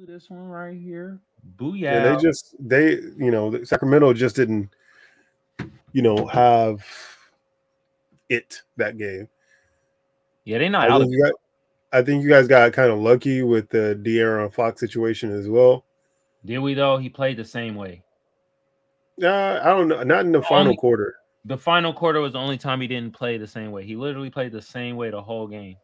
do this one right here. Booyah! And they just they you know Sacramento just didn't you know have it that game. Yeah, they not I out think, you got, I think you guys got kind of lucky with the De'Aaron Fox situation as well. Did we though? He played the same way. Uh, I don't know, not in the final Only- quarter. The final quarter was the only time he didn't play the same way. He literally played the same way the whole game.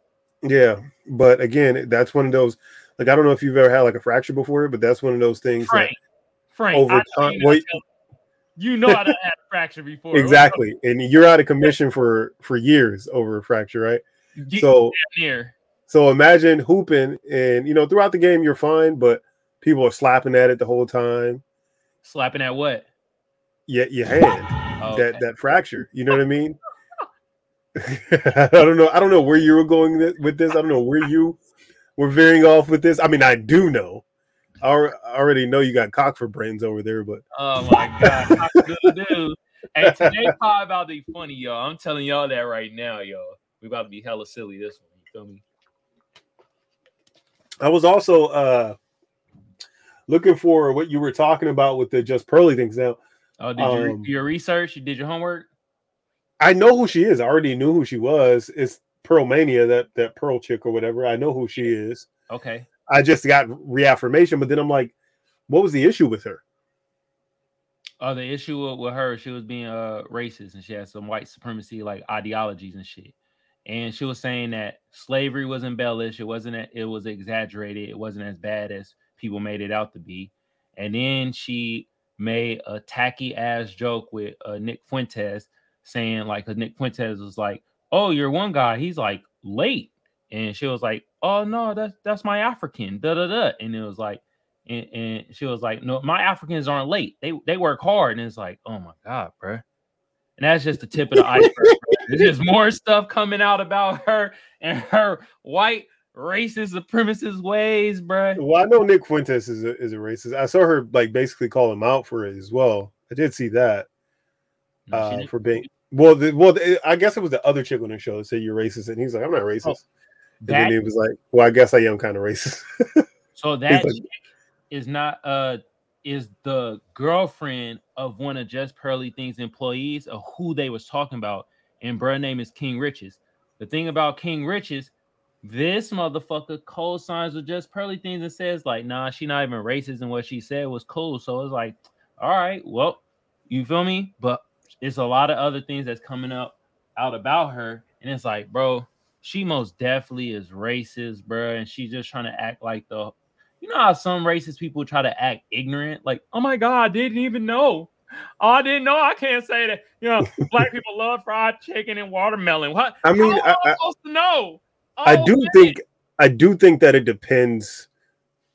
Yeah, but again, that's one of those. Like I don't know if you've ever had like a fracture before, but that's one of those things. Frank, Frank, over time- you, wait. you know I done had a fracture before. Exactly, and you're out of commission for for years over a fracture, right? Get So near. so imagine hooping, and you know throughout the game you're fine, but people are slapping at it the whole time. Slapping at what? Yet your hand. Oh, that okay. that fracture. You know what I mean? I don't know. I don't know where you were going with this. I don't know where you were veering off with this. I mean, I do know. I already know you got cock for brains over there, but Oh my god, good dude. Hey, today pod about to be funny, y'all. I'm telling y'all that right now, y'all. We about to be hella silly this one. You feel me? I was also uh looking for what you were talking about with the just pearly things. Now Oh, did you Um, do your research? You did your homework? I know who she is. I already knew who she was. It's Pearl Mania, that that Pearl chick or whatever. I know who she is. Okay. I just got reaffirmation, but then I'm like, what was the issue with her? Oh, the issue with, her, she was being uh racist and she had some white supremacy like ideologies and shit. And she was saying that slavery was embellished, it wasn't it was exaggerated, it wasn't as bad as people made it out to be. And then she made a tacky ass joke with uh, Nick Fuentes saying like Nick Fuentes was like, "Oh, you're one guy, he's like late." And she was like, "Oh no, that's that's my African." Da da da. And it was like and, and she was like, "No, my Africans aren't late. They they work hard." And it's like, "Oh my god, bro. And that's just the tip of the iceberg. There's just more stuff coming out about her and her white racist supremacist ways, bro. Well, I know Nick Fuentes is a, is a racist. I saw her like basically call him out for it as well. I did see that No, uh, for being well. The, well, the, I guess it was the other chick on the show that said you're racist, and he's like, I'm not racist. and then he was like, Well, I guess I am kind of racist. so that like- chick is not uh is the girlfriend of one of Just Pearly Things employees of who they was talking about, and bruh name is King Riches. The thing about King Riches, this motherfucker co-signs with Just Pearly Things and says like, nah, she not even racist, and what she said was cool. So it's like, all right, well, you feel me? But it's a lot of other things that's coming up out about her, and it's like, bro, she most definitely is racist, bro, and she's just trying to act like the you know how some racist people try to act ignorant, like, oh my god, I didn't even know. Oh, I didn't know. I can't say that. You know, black people love fried chicken and watermelon. What? I mean, I, I I, supposed to know? I Oh, do man. think I do think that it depends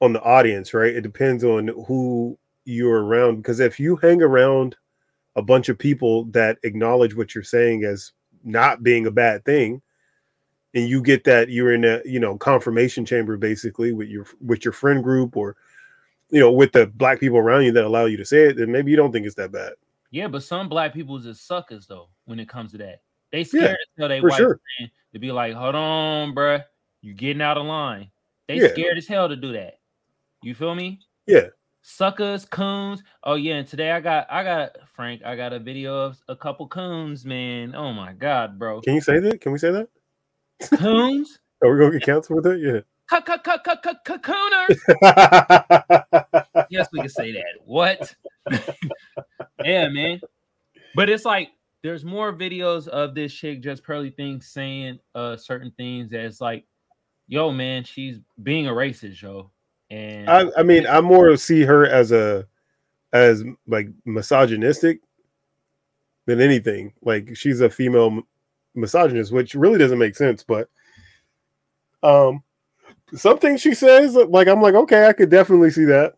on the audience, right? It depends on who you're around because if you hang around a bunch of people that acknowledge what you're saying as not being a bad thing and you get that you're in a you know confirmation chamber basically with your with your friend group or you know with the black people around you that allow you to say it then maybe you don't think it's that bad Yeah, but some black people is just suckers though when it comes to that. They Yeah, scared to tell they white sure. friend to be like, hold on, bruh, you getting out of line. They Yeah. scared as hell to do that. You feel me? Yeah. Suckers, coons. Oh yeah, and today I got I got Frank, I got a video of a couple coons, man. Oh my god, bro. can you say that can we say that Coons? are we gonna get canceled with it cut, cut, cooners. yeah yes, we can say that. What? yeah, man. But it's like there's more videos of this chick just pearly things saying uh certain things that's like, yo, man, she's being a racist, yo. And I, I mean, I more see her as a as like misogynistic than anything. Like she's a female misogynist, which really doesn't make sense. But um, some things she says, like I'm like, okay, I could definitely see that.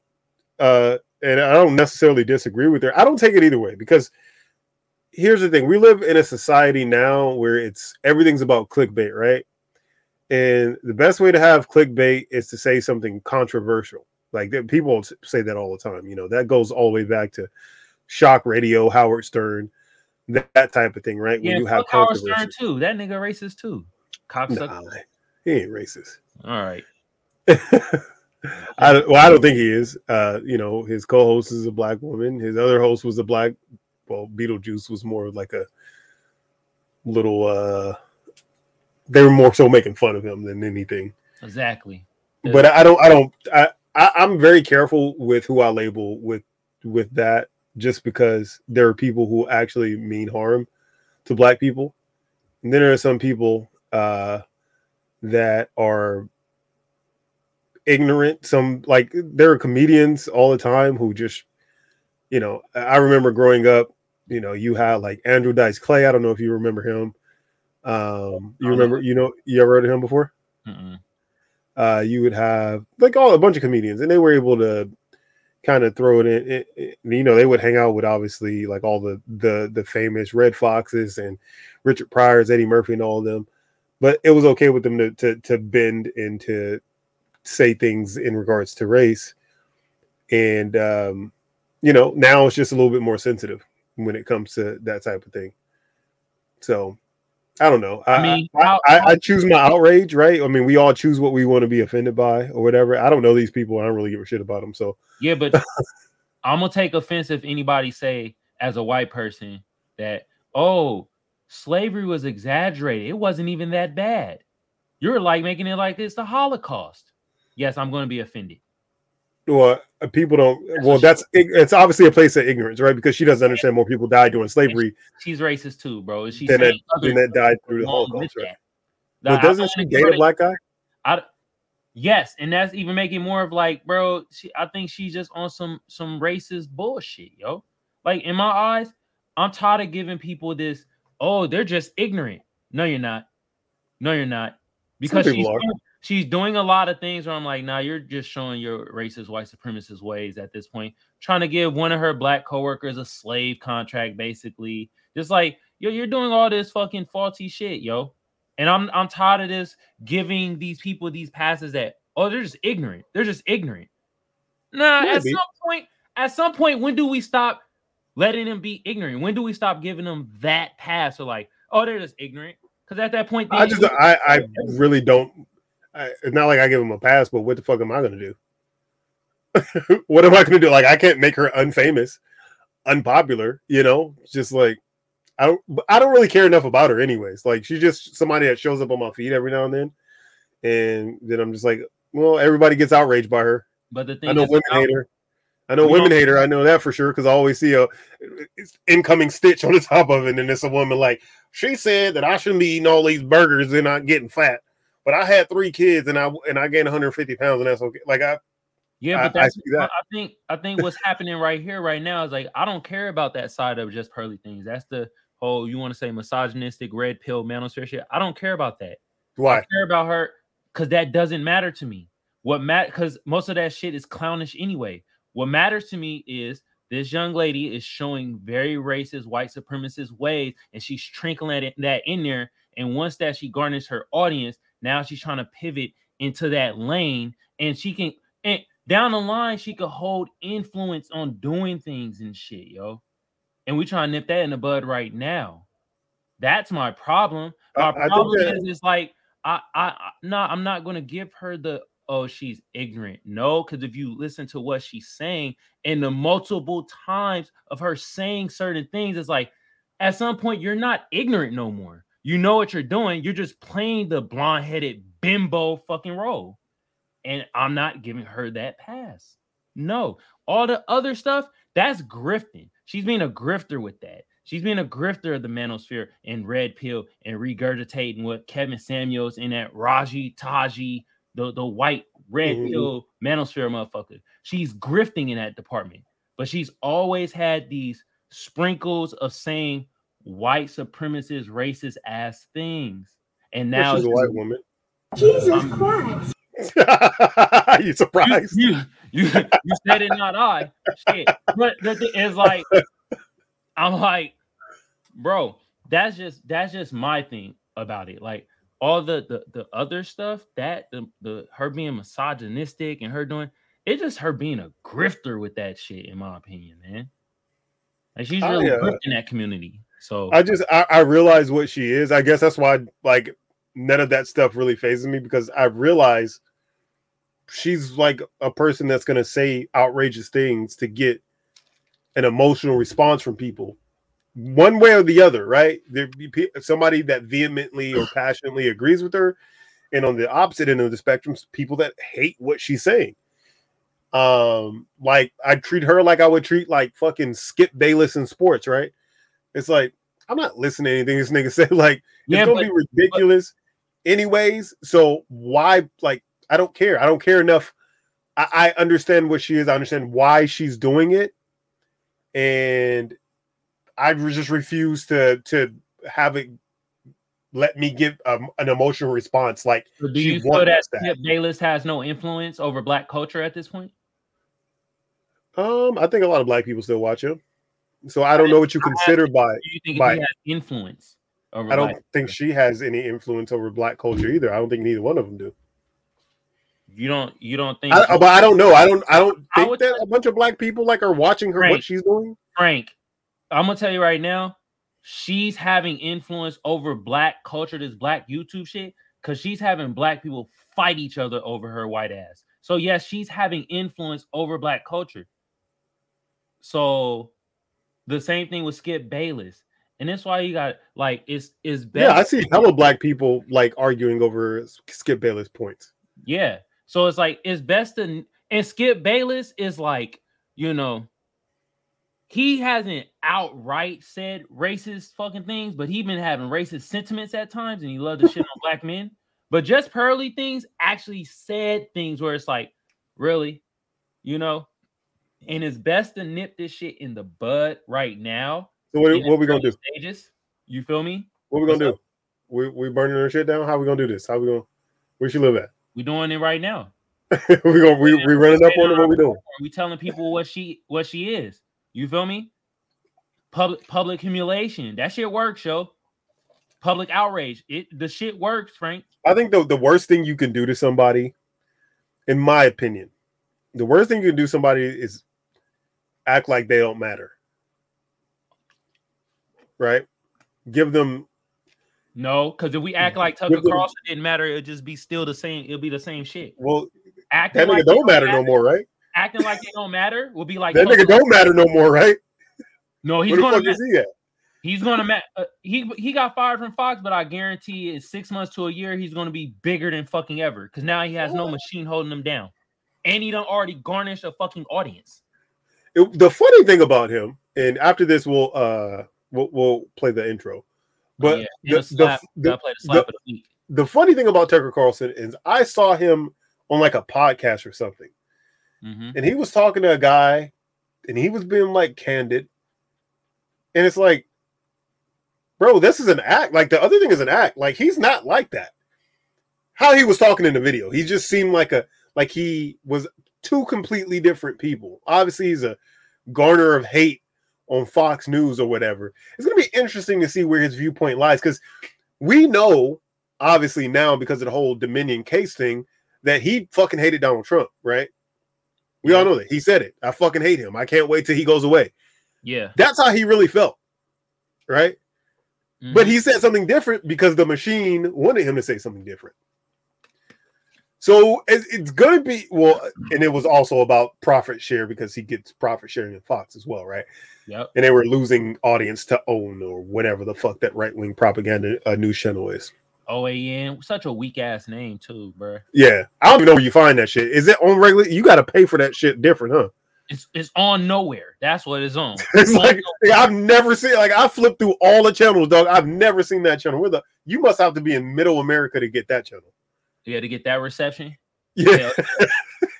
Uh, and I don't necessarily disagree with her. I don't take it either way because here's the thing: we live in a society now where it's everything's about clickbait, right? And the best way to have clickbait is to say something controversial. Like people say that all the time. You know, that goes all the way back to shock radio, Howard Stern, that, that type of thing, right? yeah, when you have Howard Stern too. That nigga racist too. Cocksucker. Nah, he ain't racist. All right. I well, I don't think he is. Uh, you know, his co-host is a black woman. His other host was a black. Well, Beetlejuice was more like a little. uh They were more so making fun of him than anything. Exactly. But I don't. I don't. I, I I'm very careful with who I label with with that, just because there are people who actually mean harm to black people, and then there are some people uh that are ignorant. Some like there are comedians all the time who just, you know, I remember growing up, you know, you had like Andrew Dice Clay. I don't know if you remember him. Um, you remember, you know, you ever heard of him before? Mm-mm. Uh, you would have like all a bunch of comedians, and they were able to kind of throw it in. It, it, you know, they would hang out with obviously like all the the the famous Redd Foxxes and Richard Pryor's, Eddie Murphy, and all of them. But it was okay with them to to, to bend and to say things in regards to race. And um, you know, now it's just a little bit more sensitive when it comes to that type of thing. So I don't know. I, I mean, I, I, I choose my outrage, right? I mean, we all choose what we want to be offended by or whatever. I don't know these people. I don't really give a shit about them. So Yeah, but I'm gonna take offense if anybody say as a white person that oh slavery was exaggerated. It wasn't even that bad. You're like making it like it's the Holocaust. Yes, I'm gonna be offended. Well, uh, people don't. Well, that's it's obviously a place of ignorance, right? Because she doesn't understand more people died during slavery She's racist too, bro. She's than that, than that died through the Holocaust, right? But doesn't she date a black guy? I, yes, and that's even making more of like, bro. She, I think she's just on some some racist bullshit, yo. Like in my eyes, I'm tired of giving people this. Oh, they're just ignorant. No, you're not. No, you're not. Because people she's she's doing a lot of things where I'm like, nah, you're just showing your racist white supremacist ways at this point. Trying to give one of her black coworkers a slave contract, basically. Just like, yo, you're doing all this fucking faulty shit, yo. And I'm I'm tired of this giving these people these passes that oh they're just ignorant. They're just ignorant. Nah, at some point, at some point, when do we stop letting them be ignorant? When do we stop giving them that pass? Or like, oh, they're just ignorant. Because at that point, I just I I really don't. I, it's not like I give him a pass, but what the fuck am I gonna do? what am I gonna do? Like I can't make her unfamous, unpopular. You know, just like I don't. I don't really care enough about her, anyways. Like she's just somebody that shows up on my feed every now and then, and then I'm just like, well, everybody gets outraged by her. but the thing I know is, women hate her. I know We women hate her. I know that for sure because I always see a incoming stitch on the top of it, and it's a woman like she said that I shouldn't be eating all these burgers and not getting fat, but I had three kids and I and I gained 150 pounds and that's okay. Like I, Yeah, but I that's see I, that. I think I think what's happening right here, right now, is like I don't care about that side of just pearly things. That's the whole you want to say misogynistic red pill manosphere shit. I don't care about that. why? I care about her because that doesn't matter to me. What matter because most of that shit is clownish anyway. What matters to me is this young lady is showing very racist, white supremacist ways, and she's trickling that, that in there. And once that she garners her audience, now she's trying to pivot into that lane, and she can and down the line she could hold influence on doing things and shit, yo. And we trying to nip that in the bud right now. That's my problem. I- My I problem that- is, is like I, I, I no, I'm not gonna give her the oh she's ignorant. No, because if you listen to what she's saying and the multiple times of her saying certain things, it's like at some point you're not ignorant no more. You know what you're doing. You're just playing the blonde-headed bimbo fucking role, and I'm not giving her that pass. No, all the other stuff that's grifting. She's being a grifter with that. She's being a grifter of the manosphere and red pill and regurgitating what Kevin Samuels and that Raji Taji, the, the white red Mhm. pill manosphere motherfucker. She's grifting in that department, but she's always had these sprinkles of saying white supremacist, racist ass things. And now she's a white woman. Jesus Christ. you you, surprised? you, you, you said it, not I. Shit. But the thing is like, I'm like, bro, that's just that's just my thing about it. Like all the the, the other stuff that the, the her being misogynistic and her doing it's just her being a grifter with that shit, in my opinion, man. Like she's I, really uh, grifting that community. So I just I, I realize what she is. I guess that's why like none of that stuff really phases me because I realize she's like a person that's gonna say outrageous things to get an emotional response from people, one way or the other, right? There be somebody that vehemently or passionately agrees with her, and on the opposite end of the spectrum, people that hate what she's saying. Um, like I treat her like I would treat like fucking Skip Bayless in sports, right? It's like I'm not listening to anything this nigga said. Like it's gonna but- be ridiculous, anyways. So why? Like I don't care. I don't care enough. I, I understand what she is. I understand why she's doing it, and I just refuse to to have it let me give um, an emotional response. Like So do you feel that that. Skip Bayless has no influence over black culture at this point? Um, I think a lot of black people still watch him. So I don't know what you consider by. Do you think By- influence over I don't think she has any influence over black culture either. I don't think neither one of them do. You don't. You don't think? I, but I don't know. I don't. I don't think would that a bunch of black people like are watching her what she's doing. Frank, I'm gonna tell you right now, she's having influence over black culture, this black YouTube shit, because she's having black people fight each other over her white ass. So yes, she's having influence over black culture. So the same thing with Skip Bayless. And that's why you got like it's it's best. Yeah, I see hella black people like arguing over Skip Bayless points. Yeah. So it's like it's best to and Skip Bayless is like, you know, he hasn't outright said racist fucking things, but he been having racist sentiments at times and he loved to shit on black men. But just Pearly things actually said things where it's like, really, you know, and it's best to nip this shit in the bud right now. So what, what we gonna do? Stages. You feel me? What we gonna What's do? We we burning her shit down? How we gonna do this? How we gonna where she live at? We doing it right now. we gonna we, we running up on her what we doing? we telling people what she what she is. You feel me? Public public humiliation. That shit works, yo. Public outrage. It the shit works, Frank. I think the, the worst thing you can do to somebody, in my opinion, the worst thing you can do somebody is act like they don't matter. Right? Give them No, because if we act like Tucker them- Carlson didn't matter, it'll just be still the same. It'll be the same shit. well, Acting that nigga like they don't matter no more, right? Acting like they don't matter will be like That Tucker- nigga don't matter no more, right? No, he's Where the gonna fuck ma- is he at? he's gonna ma- uh, he he got fired from Fox, but I guarantee in six months to a year he's gonna be bigger than fucking ever because now he has no machine holding him down, and he done already garnished a fucking audience. It- the funny thing about him, and after this we'll uh we'll, we'll play the intro. But Oh, yeah, the, slap. the, the, the the the funny thing about Tucker Carlson is I saw him on like a podcast or something, Mhm. and he was talking to a guy, and he was being like candid, and it's like, bro, this is an act. Like the other thing is an act. Like he's not like that. How he was talking in the video, he just seemed like a like he was two completely different people. Obviously, he's a garner of hate on Fox News or whatever. It's gonna be interesting to see where his viewpoint lies because we know, obviously, now because of the whole Dominion case thing, that he fucking hated Donald Trump, right? We all know that. He said it. I fucking hate him. I can't wait till he goes away. Yeah, That's how he really felt, right? But Mhm. he said something different because the machine wanted him to say something different. So it- it's going to be well, and it was also about profit share because he gets profit sharing in Fox as well, right? yep. And they were losing audience to own or whatever the fuck that right wing propaganda uh, news channel is. OAN, such a weak ass name too, bro. Yeah, I don't even know where you find that shit. Is it on regular? You got to pay for that shit different, huh? It's it's on nowhere. That's what it's on. It's like. I've never seen like I flipped through all the channels, dog. I've never seen that channel. Where the you must have to be in middle America to get that channel. Yeah, to get that reception. Yeah,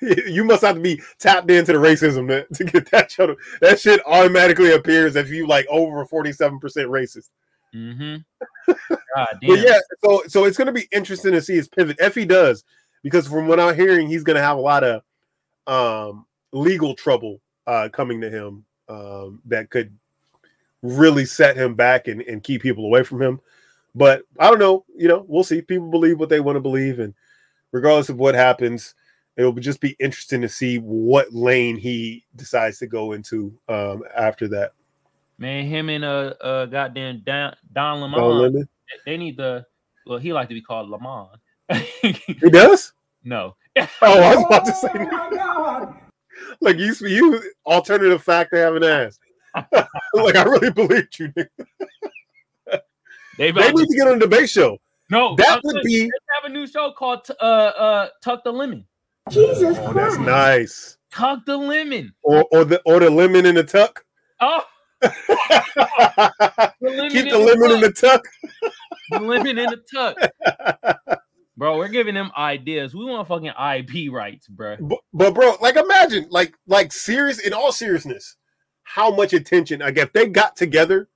you must have to be tapped into the racism to, to get that channel. That shit automatically appears if you like over 47% racist. Mm-hmm. God damn. But yeah, so so it's gonna be interesting to see his pivot if he does, because from what I'm hearing, he's gonna have a lot of um legal trouble uh coming to him um that could really set him back and, and keep people away from him. But I don't know, you know, we'll see. People believe what they want to believe, and regardless of what happens, it'll just be interesting to see what lane he decides to go into um after that. Man, him and uh uh goddamn Don, Don Lemon, Don Lemon. they need to well, he like to be called Lemon. He does? no, Oh, I was about to say, my God. like you, you alternative fact to have an ass. like I really believed you. Nigga. They, They need to get on the debate show. no, That would saying, be. they have a new show called uh uh Tuck the Lemon. Jesus Oh, that's nice. Tuck the Lemon. Or or the or the lemon in the tuck. Oh, the Keep the lemon in the tuck. the lemon in the tuck. Bro, we're giving them ideas. We want fucking IP rights, bro. But, but bro, like imagine, like like serious in all seriousness, how much attention. Like if they got together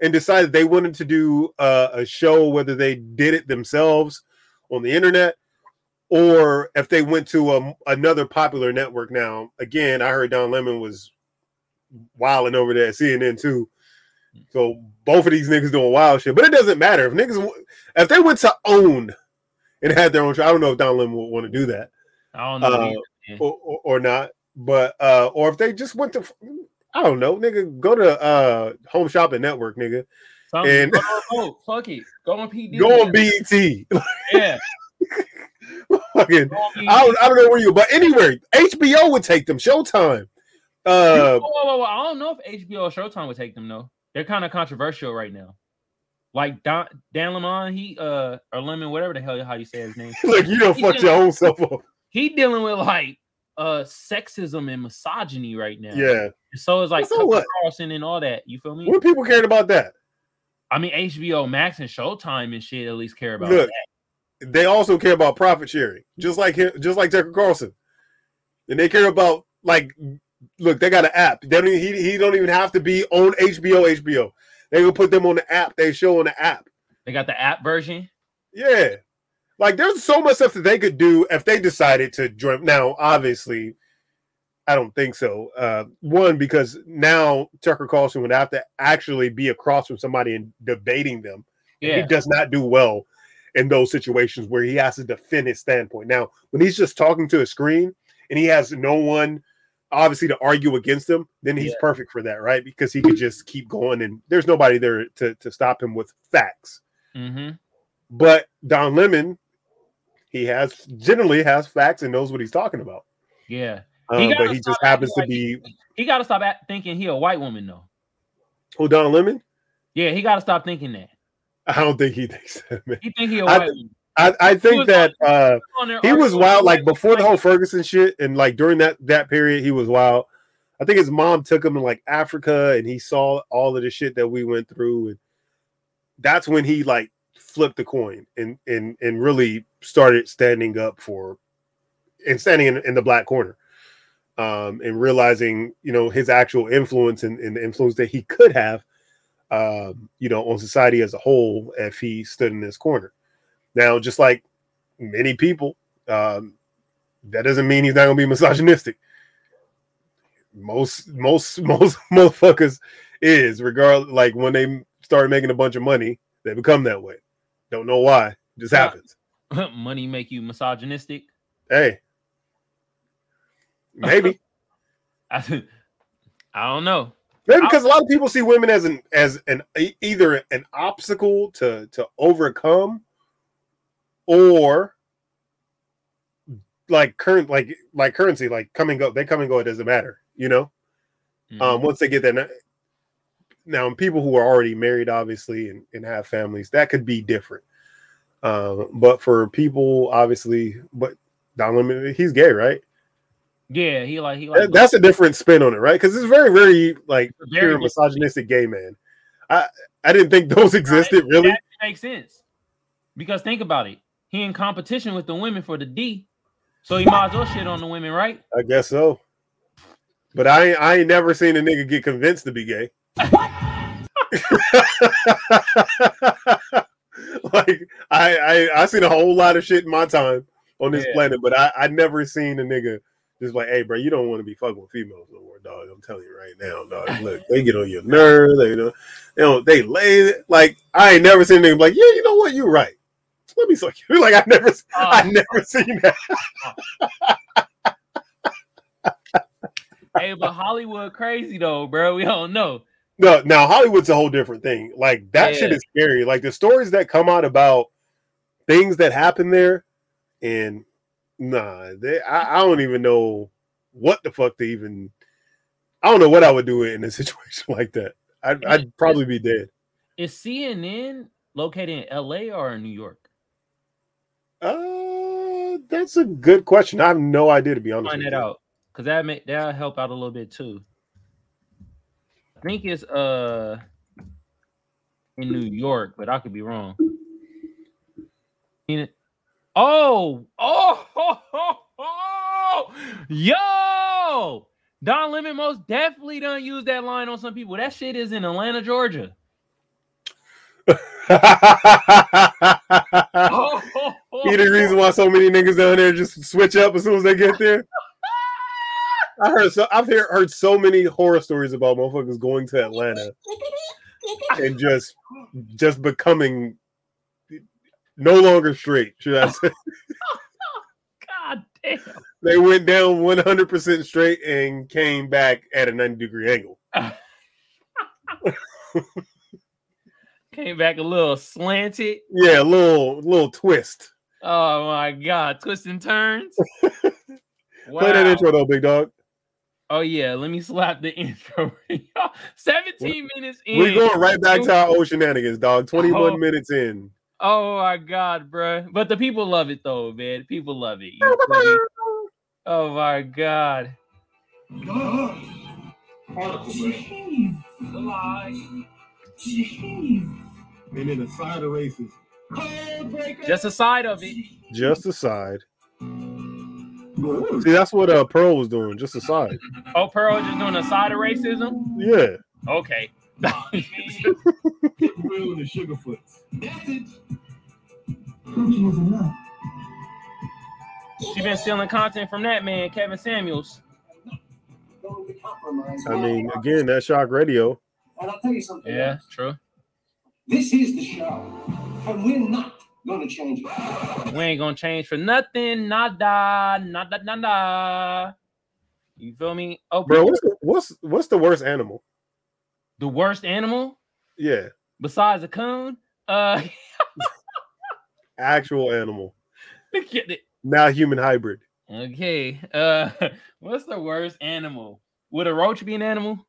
and decided they wanted to do uh, a show, whether they did it themselves on the internet or if they went to a, another popular network. Now, again, I heard Don Lemon was wilding over there at CNN too. So both of these niggas doing wild shit, but it doesn't matter if niggas if they went to own and had their own show. I don't know if Don Lemon would want to do that I don't know. Uh, either, or, or, or not. But uh, or if they just went to, I don't know, nigga, go to uh Home Shopping Network, nigga, Something- and- go on, oh, fuck it. Go on PD. go on BET. Yeah. Fucking, Go on BET. I don't, I don't know where you, but anywhere, HBO would take them. Showtime. Uh, whoa, whoa, whoa. I don't know if HBO or Showtime would take them though. They're kind of controversial right now. Like Don, Dan Lemon, he uh or Lemon, whatever the hell how you say his name. Look, you don't fuck your own self up. He dealing with like uh sexism and misogyny right now. Yeah. So it's like So what? Carlson and all that. You feel me? When people cared about that, I mean HBO Max and Showtime and shit at least care about Look, that. they also care about profit sharing, just like him, just like Tucker Carlson, and they care about like, look, they got an app. They don't, even- he he don't even have to be on HBO. HBO, they will put them on the app. They show on the app. They got the app version. Yeah, like there's so much stuff that they could do if they decided to join. Now, obviously, I don't think so. Uh, one because now Tucker Carlson would have to actually be across from somebody and debating them. And Yeah. He does not do well in those situations where he has to defend his standpoint. Now, when he's just talking to a screen and he has no one obviously to argue against him, then he's Yeah. perfect for that, right? Because he could just keep going and there's nobody there to, to stop him with facts. Mm-hmm. But Don Lemon, he has generally has facts and knows what he's talking about. Yeah. Um, He but he just happens to be He got to stop at, thinking he a white woman though. who Don Lemon? Yeah, he got to stop thinking that. I don't think he thinks that, man. He think he a I white th- woman. I, I think that uh he was wild like before the whole Ferguson shit and like during that that period he was wild. I think his mom took him to like Africa and he saw all of the shit that we went through and that's when he like flipped the coin and and and really started standing up for and standing in, in the black corner um and realizing you know his actual influence and, and the influence that he could have um you know on society as a whole if he stood in this corner. Now just like many people um that doesn't mean he's not gonna be misogynistic. Most most most motherfuckers is regardless like when they start making a bunch of money they become that way don't know why it just Yeah. happens Money make you misogynistic. hey maybe I, I don't know. maybe because a lot of people see women as an as an either an obstacle to to overcome or like current like like currency like come and go they come and go it doesn't matter you know Mhm. um once they get there now people who are already married obviously and, and have families that could be different um but for people obviously but Don Lemon he's gay right yeah, he like he That- like that's a different spin on it right because it's very very like very pure misogynistic gay man I I didn't think those existed really That makes sense. Because think about it. He in competition with the women for the D. So he might as well shit on the women, right? I guess so but I ain't- I ain't never seen a nigga get convinced to be gay like I, I I seen a whole lot of shit in my time on this Yeah. planet, but I I never seen a nigga just like, hey, bro, you don't want to be fucking with females no more, dog. I'm telling you right now, dog. Look, they get on your nerves. They you know, they don't, they lay like I ain't never seen a nigga like, yeah, you know what, you're right. Let me suck you. Like I never, I Uh, never seen that. hey, but Hollywood crazy though, bro. We don't know. No, now Hollywood's a whole different thing. Like that shit is scary. Like the stories that come out about things that happen there, and Nah, they, I, I don't even know what the fuck to even. I don't know what I would do in a situation like that. I'd, I'd probably be dead. Is CNN located in LA or in New York? Uh, that's a good question. I have no idea to be honest. Find that out because that may that'll help out a little bit too. I think it's uh in New York, but I could be wrong. In Oh, oh, oh, oh, oh, yo, Don Lemon most definitely done use that line on some people. That shit is in Atlanta, Georgia. Oh, oh, oh, He the reason why so many niggas down there just switch up as soon as they get there. I heard so I've heard, heard so many horror stories about motherfuckers going to Atlanta and just just becoming no longer straight. Should I say God damn. they went down 100% straight and came back at a 90 degree angle. Came back a little slanted. Yeah, a little little twist. Oh my god, twists and turns. Play that intro though, big dog. Oh yeah, let me slap the intro. 17 minutes in. We're going right back to our old shenanigans, dog. 21 Oh. minutes in. Oh my god, bro. But the people love it though, man. People love it. You feel me? Oh my god. And then the side of races. Just a side of it. Just aside. See, that's what uh Pearl was doing, just aside. Oh, Pearl just doing a side of racism. Yeah. Okay. Real and the Sugarfoots. That's it. she been stealing content from that man, Kevin Samuels. I mean, again, that shock radio. And I'll tell you something. Yeah, else. true. This is the show, and we're not going to change it. We ain't gonna change for nothing. Nada, nada, nada. You feel me? Oh, Bro, what's the, what's what's the worst animal? the worst animal Yeah, besides a coon? Uh, actual animal. Now human hybrid. okay. Uh, what's the worst animal? Would a roach be an animal?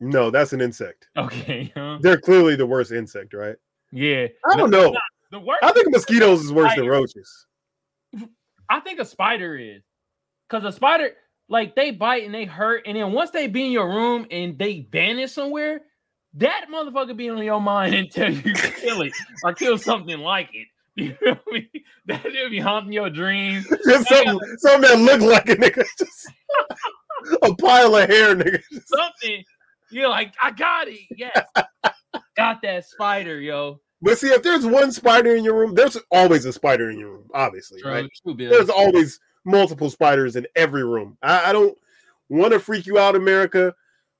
No, that's an insect. Okay. Huh? They're clearly the worst insect, right? Yeah. I don't know. The worst. I think mosquitoes is worse than roaches. I think a spider is. Cause a spider, like they bite and they hurt, and then once they be in your room and they vanish somewhere, that motherfucker be on your mind until you kill it or kill something like it. You feel me? That will be haunting your dreams. Just something, something that look like a nigga. Just a pile of hair, nigga. Something. You're like, I got it. Yes. got that spider, yo. But see, if there's one spider in your room, there's always a spider in your room, obviously, True, right? true. There's always multiple spiders in every room. I, I don't want to freak you out, America,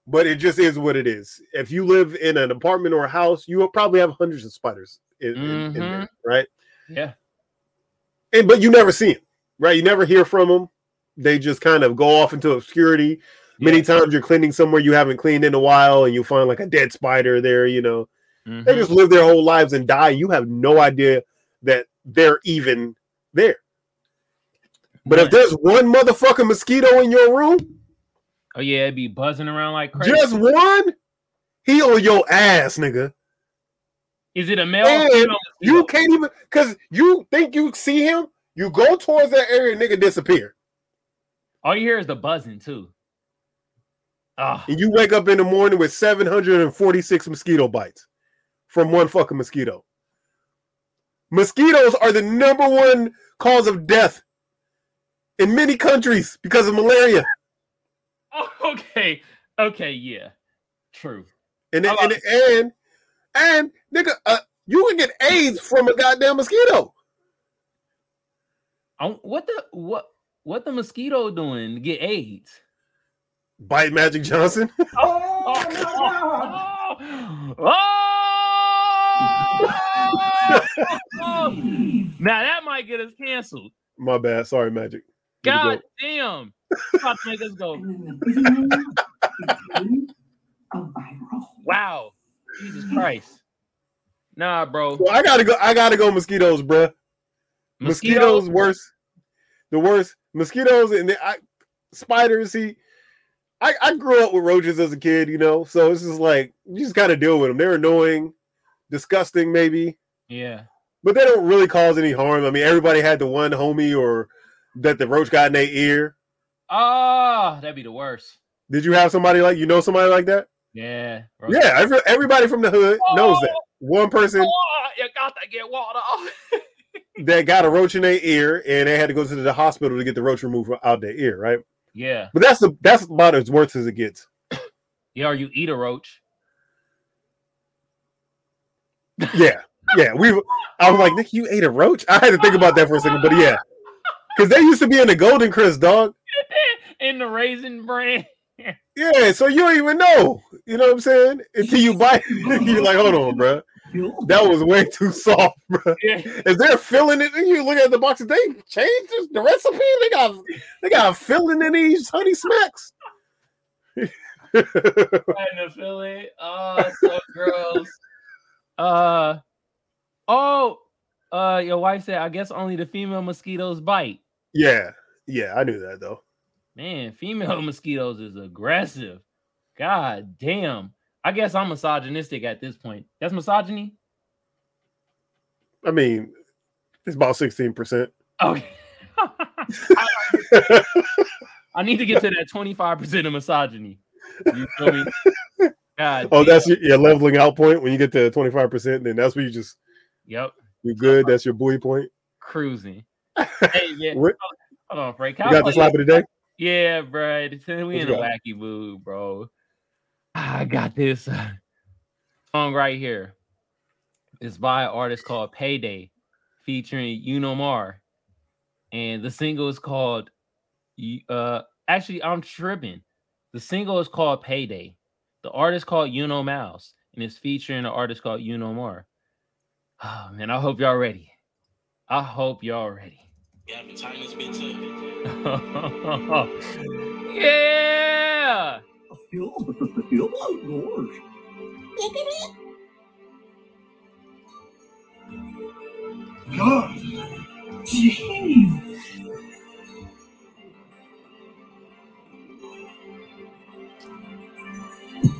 but it just is what it is. If you live in an apartment or a house, you will probably have hundreds of spiders in, in- in there, Mhm. right? Yeah. And but you never see them, right? You never hear from them. They just kind of go off into obscurity. Many times you're cleaning somewhere you haven't cleaned in a while, and you find like a dead spider there. You know, they Mhm. just live their whole lives and die. You have no idea that they're even there. But if there's one motherfucking mosquito in your room, Oh yeah, it'd be buzzing around like crazy. just one, he on your ass, nigga. Is it a male? And You can't even because you think you see him. You go towards that area, nigga disappear, All you hear is the buzzing too. Ah, and you wake up in the morning with 746 mosquito bites from one fucking mosquito. Mosquitoes are the number one cause of death in many countries because of malaria. oh, okay, okay, yeah, true. And How and and and nigga, uh, you can get AIDS from a goddamn mosquito. I, what the what what the mosquito doing to get AIDS? Bite Magic Johnson. Oh, oh, oh, oh. now that might get us canceled. My bad. Sorry, Magic. Go. God damn! To make us go. Wow, Jesus Christ! Nah, bro. Well, I gotta go. I gotta go. Mosquitoes, bruh. Mosquitoes worse. the worst mosquitoes and the I, spiders. See, I, I grew up with roaches as a kid, you know, so it's just like you just got to deal with them. They're annoying, disgusting, maybe, Yeah. but they don't really cause any harm. I mean, everybody had the one homie or that the roach got in their ear. Oh, that'd be the worst. Did you have somebody like you know somebody like that? Yeah. Yeah, every, everybody from the hood knows that. Oh, one person Oh, you got to get water. that got a roach in their ear and they had to go to the hospital to get the roach removed out their ear, right? yeah. But that's the that's about as worse as it gets. Yeah, or you eat a roach. Yeah, yeah. We, I was like, Nick, you ate a roach. I had to think about that for a second, but yeah, because they used to be in the Golden Crisp, dog. in the raisin bran. Yeah, so you don't even know. You know what I'm saying? Until you bite, you're like, hold on, bro. That was way too soft, bro. Yeah. Is there a filling in? You look at the box. They changed the recipe. They got they got filling in these honey smacks. trying to feel it. Oh, so gross. Uh oh. Uh your wife said, I guess only the female mosquitoes bite. yeah, yeah, I knew that though. Man, female mosquitoes is aggressive. God damn. I guess I'm misogynistic at this point. That's misogyny? I mean, it's about sixteen percent. Okay. I need to get to that 25% of misogyny. You feel me? God. Oh, damn. that's your, your leveling out point. When you get to twenty five percent, then that's where you just yep. you're good. That's your buoy point. Cruising. Hey, yeah. Hold on, Frank. You got the slap of the day. Yeah, bro. We What in a got? wacky mood, bro. I got this uh, song right here. It's by an artist called Payday, featuring Yunomarr, and the single is called. Uh, actually, I'm tripping. The single is called Payday. The artist called Yuno Miles, and it's featuring an artist called Yunomarr. Oh man, I hope y'all ready. I hope y'all ready. Yeah, been tying this bitch yeah. God. Jeez.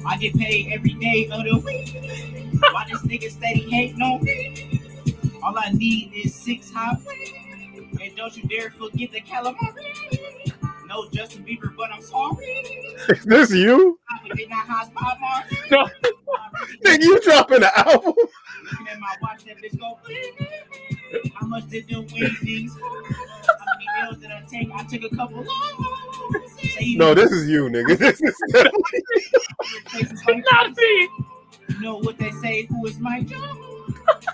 I get paid every day of the week. Why this nigga steady hating on me? All I need is six highway. And don't you dare forget the calamari. No Justin Bieber, but I'm sorry. Is this you? I did not hot spot Mark. No. Think you dropping an album? Looking at my watch, that bitch go. How much did them wings? How many meals did I take? I took a couple. No, this is you, nigga. This is places like Not me. You know what they say? Who is my job?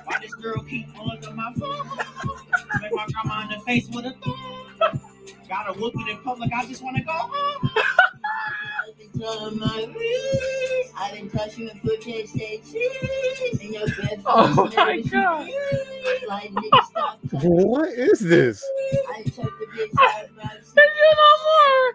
Why this girl keep on to my phone? Make my grandma in the face with a thumb. Got to whoop in public. I just want to go home. I didn't touch you and put that say cheese in your bed. Oh my God. Like nigga, stop touching what is this? I checked the bitch out about There's no more.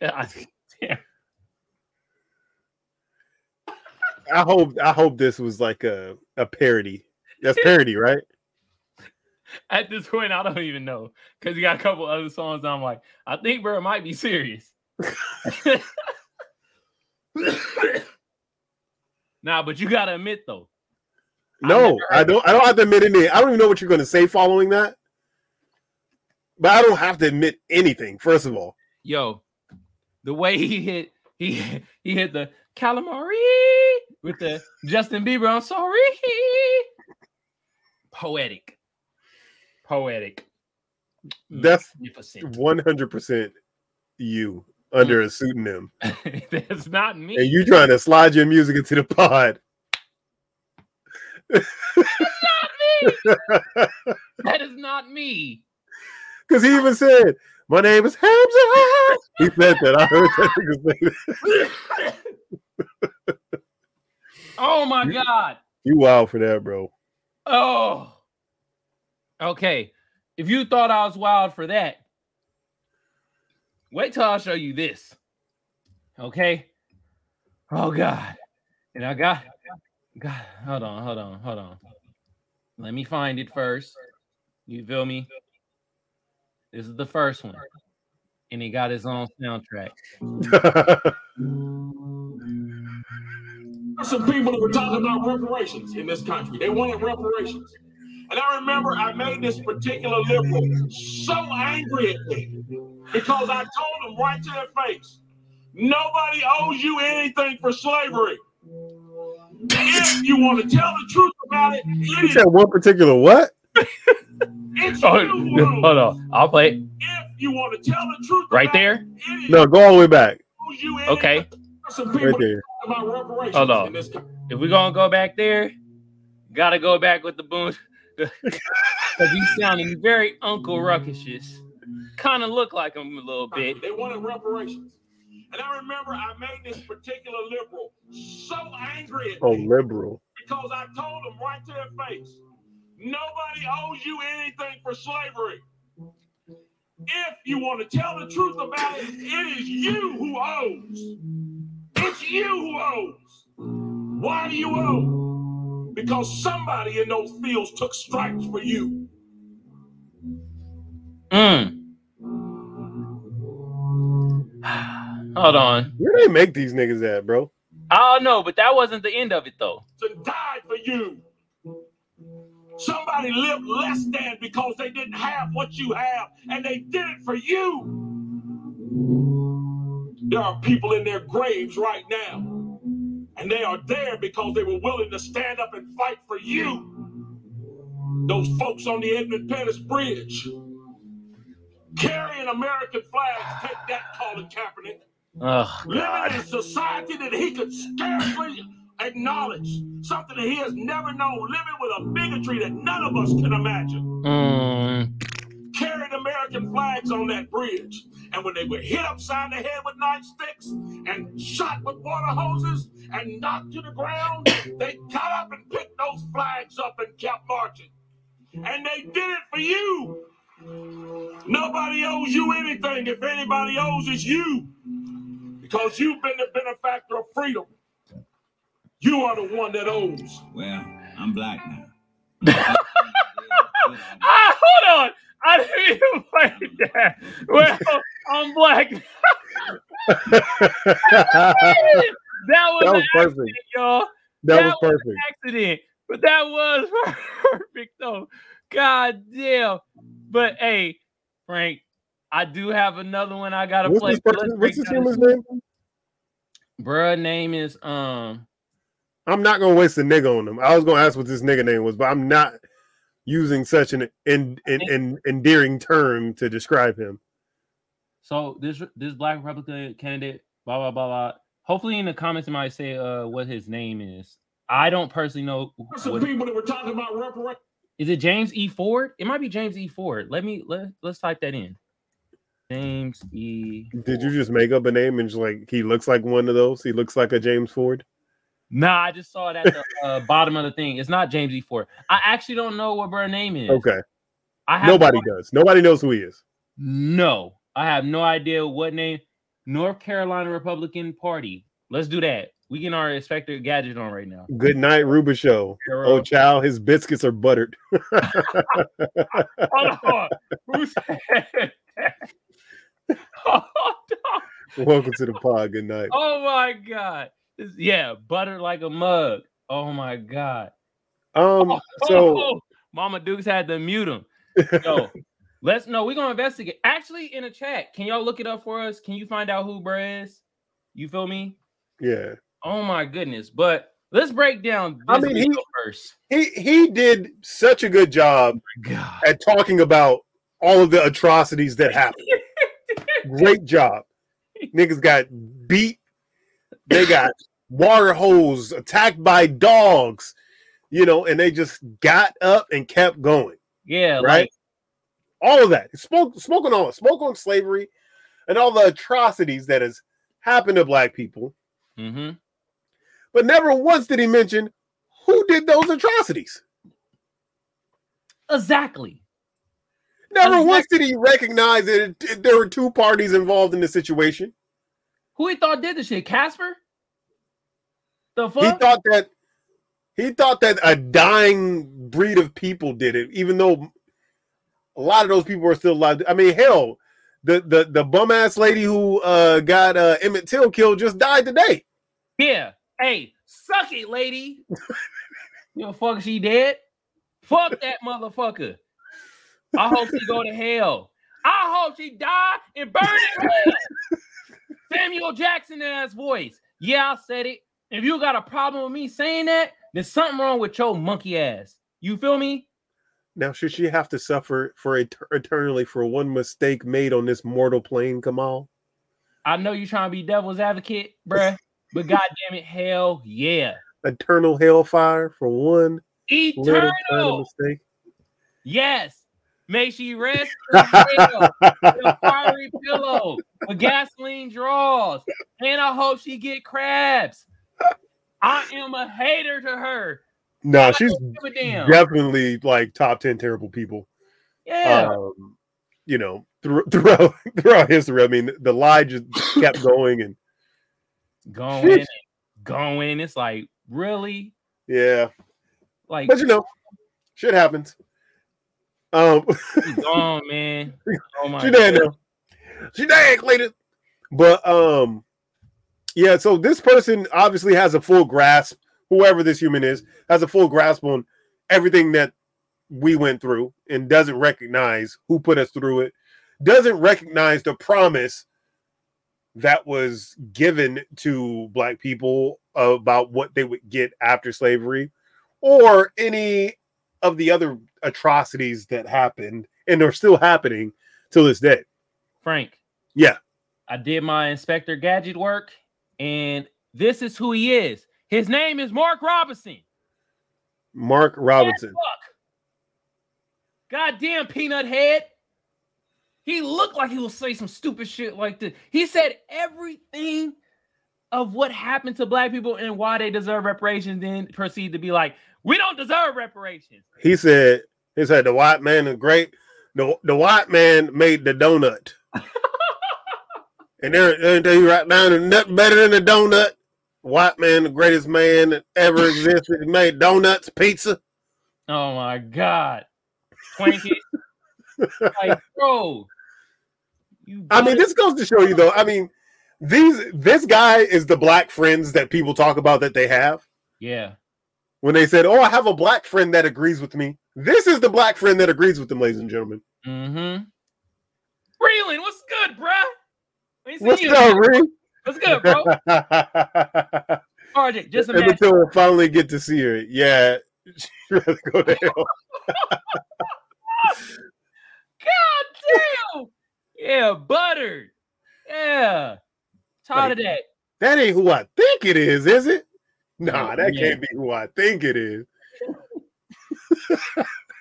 God damn. I hope I hope this was like a, a parody. That's parody, right? At this point, I don't even know because you got a couple other songs. I'm like, I think bro might be serious. nah, but you gotta admit though, No, I don't I don't have to admit anything. I don't even know what you're gonna say following that. But I don't have to admit anything, first of all. yo, the way he hit, he he hit the calamari with the Justin Bieber. I'm sorry. Poetic, poetic. That's 100% you under a pseudonym. That's not me. And you trying to slide your music into the pod. That is not me. That is not me. Because he even said, My name is Hamza. He said that. I heard that nigga say that. Oh my You- god. You wild for that, bro. Oh. Okay. If you thought I was wild for that, wait till I show you this. Okay. Oh God. And I got God. Hold on, hold on, hold on. Let me find it first. You feel me? This is the first one. And he got his own soundtrack. some people that were talking about reparations in this country. They wanted reparations. And I remember I made this particular liberal so angry at me because I told him right to their face, nobody owes you anything for slavery. If you want to tell the truth about it, he said one particular what? it's Oh, you who hold on. I'll play it If you want to tell the truth right there. it, it is No, go all the way back. owes you anything. Okay. Right there. talking about reparations Hold on. in this country. If we're gonna go back there, gotta go back with the boon. Because he's sounding very Uncle Ruckishish. Kind of look like him a little bit. They wanted reparations. And I remember I made this particular liberal so angry at Oh, me liberal. because I told them right to their face, nobody owes you anything for slavery. If you want to tell the truth about it, it is you who owes. It's you who owes. Why do you owe? Because somebody in those fields took stripes for you. Mm. Hold on. Where they make these niggas at, bro? I don't know, but that wasn't the end of it though. To die for you. Somebody lived less than because they didn't have what you have, and they did it for you. There are people in their graves right now, and they are there because they were willing to stand up and fight for you. Those folks on the Edmund Pettus Bridge carrying American flags, take that, Colin Kaepernick Oh living in a society that he could scarcely acknowledge, something that he has never known, living with a bigotry that none of us can imagine. Mm. Carried American flags on that bridge. And when they were hit upside the head with nightsticks and shot with water hoses and knocked to the ground, they got up and picked those flags up and kept marching. And they did it for you. Nobody owes you anything. If anybody owes, it's you because you've been the benefactor of freedom. You are the one that owes. Well, I'm black now. Ah, hold on. I didn't even play that. Well, I'm black. that was, That was perfect. accident, y'all. That That was perfect. Accident, but that was perfect though. God damn. But hey, Frank, I do have another one I gotta What's play. this, person, what's break this human's name? Bruh name is um I'm not gonna waste a nigga on him. I was gonna ask what this nigga name was, but I'm not using such an en- en- en- endearing term to describe him. So this this black Republican candidate, blah blah blah blah. Hopefully in the comments it might say uh what his name is. I don't personally know. Some What, people that were talking about reparations. is it James E. Ford? It might be James E. Ford. Let me let let's type that in. James E. Did you just make up a name and just like he looks like one of those? He looks like a James Ford. Nah, I just saw it at the uh, bottom of the thing. It's not James E. Ford. I actually don't know what her name is. Okay. I have Nobody no, does. Nobody knows who he is. no, I have no idea what name. North Carolina Republican Party. Let's do that. We get our Inspector Gadget on right now. Good night, Ruba Show. Oh, child, his biscuits are buttered. Hold on. Who said that? Welcome to the pod. Good night. Oh my god. Yeah, butter like a mug. Oh my god. Um, so Oh, Mama Dukes had to mute him. Let's no, we're gonna investigate. Actually, in the chat, can y'all look it up for us? Can you find out who bruh is? You feel me? yeah, Oh my goodness. But let's break down I mean, he- first. he he did such a good job God. at talking about all of the atrocities that happened. Great job. Niggas got beat. They got water holes attacked by dogs. You know, and they just got up and kept going. Yeah, Right? like all of that. Spoke spoke on all spoke on slavery and all the atrocities that has happened to black people, Mm-hmm. but never once did he mention who did those atrocities. Exactly. Never Exactly. once did he recognize that it- it- there were two parties involved in the situation. Who he thought did the shit? Casper? The fuck? He thought that he thought that a dying breed of people did it, even though a lot of those people are still alive. I mean, hell, the the the bum ass lady who uh got uh Emmett Till killed just died today. yeah. Hey, suck it, lady. you know, fuck she dead? Fuck that motherfucker. I hope she go to hell. I hope she die and burn in hell. Samuel Jackson ass voice. Yeah, I said it. If you got a problem with me saying that, there's something wrong with your monkey ass. You feel me? Now, should she have to suffer for et- eternally for one mistake made on this mortal plane, Kamal? I know you're trying to be devil's advocate, bruh, but goddamn it, hell yeah. Eternal hellfire for one Eternal. mistake. Yes. May she rest in a fiery pillow with gasoline draws. And I hope she get crabs. I am a hater to her. No, she's a damn. definitely like top ten terrible people. Yeah. Um, you know, thro- throughout throughout history. I mean, the lie just kept going, and going and going. It's like, really? yeah, Like, but you know, shit happens. Um, she's gone, man. Oh my she dead now. She dead, Clayton. But um, yeah. So this person obviously has a full grasp. Whoever this human is has a full grasp on everything that we went through, and doesn't recognize who put us through it. Doesn't recognize the promise that was given to black people about what they would get after slavery, or any of the other atrocities that happened and are still happening till this day. Frank. Yeah. I did my Inspector Gadget work, and this is who he is. His name is Mark Robinson. Mark Robinson. Goddamn peanut head. He looked like he would say some stupid shit like this. He said everything of what happened to black people and why they deserve reparations, then proceed to be like, we don't deserve reparations. He said, he said the white man is great. The, the white man made the donut. and there, tell you right now, there's nothing better than a donut. White man, the greatest man that ever existed, He made donuts, pizza. Oh my god. Twinkie. like, bro. I mean, this goes to show you though. I mean, these this guy is the black friends that people talk about that they have. yeah. When they said, "Oh, I have a black friend that agrees with me," this is the black friend that agrees with them, ladies and gentlemen. Mm-hmm. Breland, what's good, bruh? Ain't seen What's you. up, Ree? What's good, bro? RJ, just And imagine. until we'll finally get to see her. Yeah, she'd rather go to hell. God damn. Yeah, buttered. Yeah. Tired of that. That ain't who I think it is, is it? Nah, oh, that Yeah. can't be who I think it is.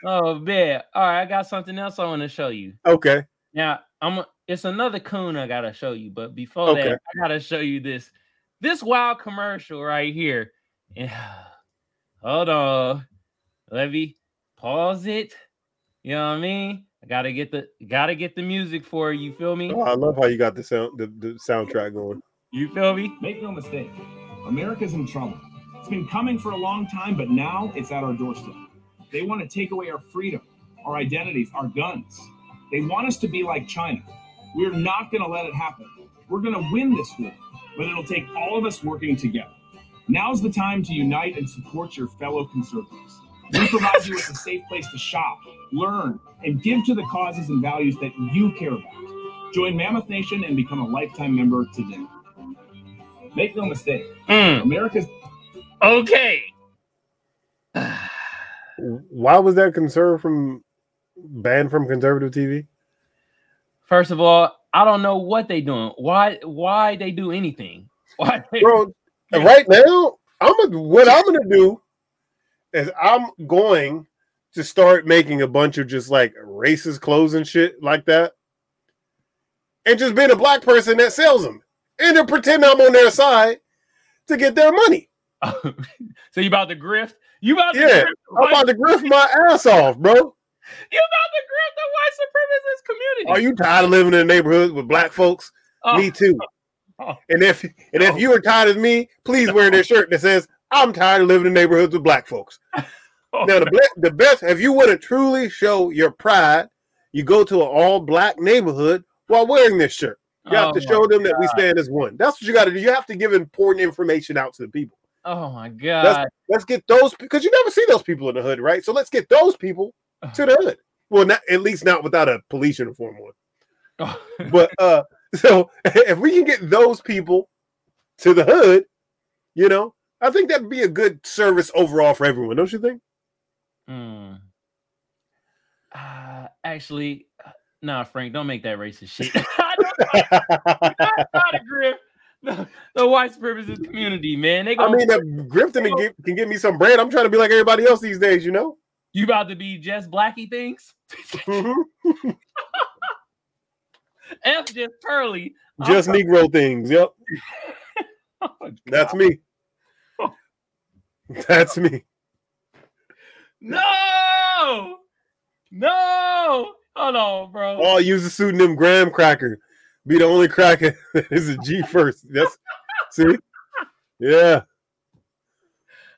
Oh man. All right, I got something else I want to show you. Okay. Now, I'm a- it's another coon I gotta show you, but before Okay. that, I gotta show you this this wild commercial right here. Yeah. Hold on. Let me pause it. You know what I mean? I gotta get the gotta get the music for you. Feel me? Oh, I love how you got the sound the, the soundtrack going. You feel me? Make no mistake, America's in trouble. It's been coming for a long time, but now it's at our doorstep. They want to take away our freedom, our identities, our guns. They want us to be like China. We're not going to let it happen. We're going to win this war, but it'll take all of us working together. Now's the time to unite and support your fellow conservatives. We provide you with a safe place to shop, learn, and give to the causes and values that you care about. Join Mammoth Nation and become a lifetime member today. Make no mistake, Mm, America's okay. Why was that conserved from banned from conservative TV? First of all, I don't know what they doing. Why why they do anything? Why they, Bro, right now, I'm gonna what I'm gonna do is I'm going to start making a bunch of just like racist clothes and shit like that, and just being a black person that sells them, and to pretend I'm on their side to get their money. so you about to grift? You about to Yeah, grift I'm about to grift my ass off, bro. you about to grift the white supremacist community? Are you tired of living in a neighborhood with black folks? Oh, Me too. Oh. And if and if oh. you are tired of me, please wear this shirt that says I'm tired of living in neighborhoods with black folks. oh, Now the ble- the best if you want to truly show your pride, you go to an all black neighborhood while wearing this shirt. You have oh to show them that we stand as one. That's what you got to do. You have to give important information out to the people. Oh my god! Let's get those because you never see those people in the hood, right? So let's get those people to the hood. Well, not at least not without a police uniform on. But uh, so if we can get those people to the hood, you know, I think that'd be a good service overall for everyone, don't you think? Hmm. Uh, actually, uh, nah, Frank, don't make that racist shit. I don't not a grip. The, the white supremacist community, man. They I gonna, mean, if Grifton can get, can give me some bread, I'm trying to be like everybody else these days, you know. you about to be just blacky things? Mhm. F just Pearly. I'm Just Negro things. Yep, Oh, that's me. That's me. No, no. Hold on, bro. Oh, use the pseudonym Graham Cracker. Be the only cracker that is a G first. That's see, yeah.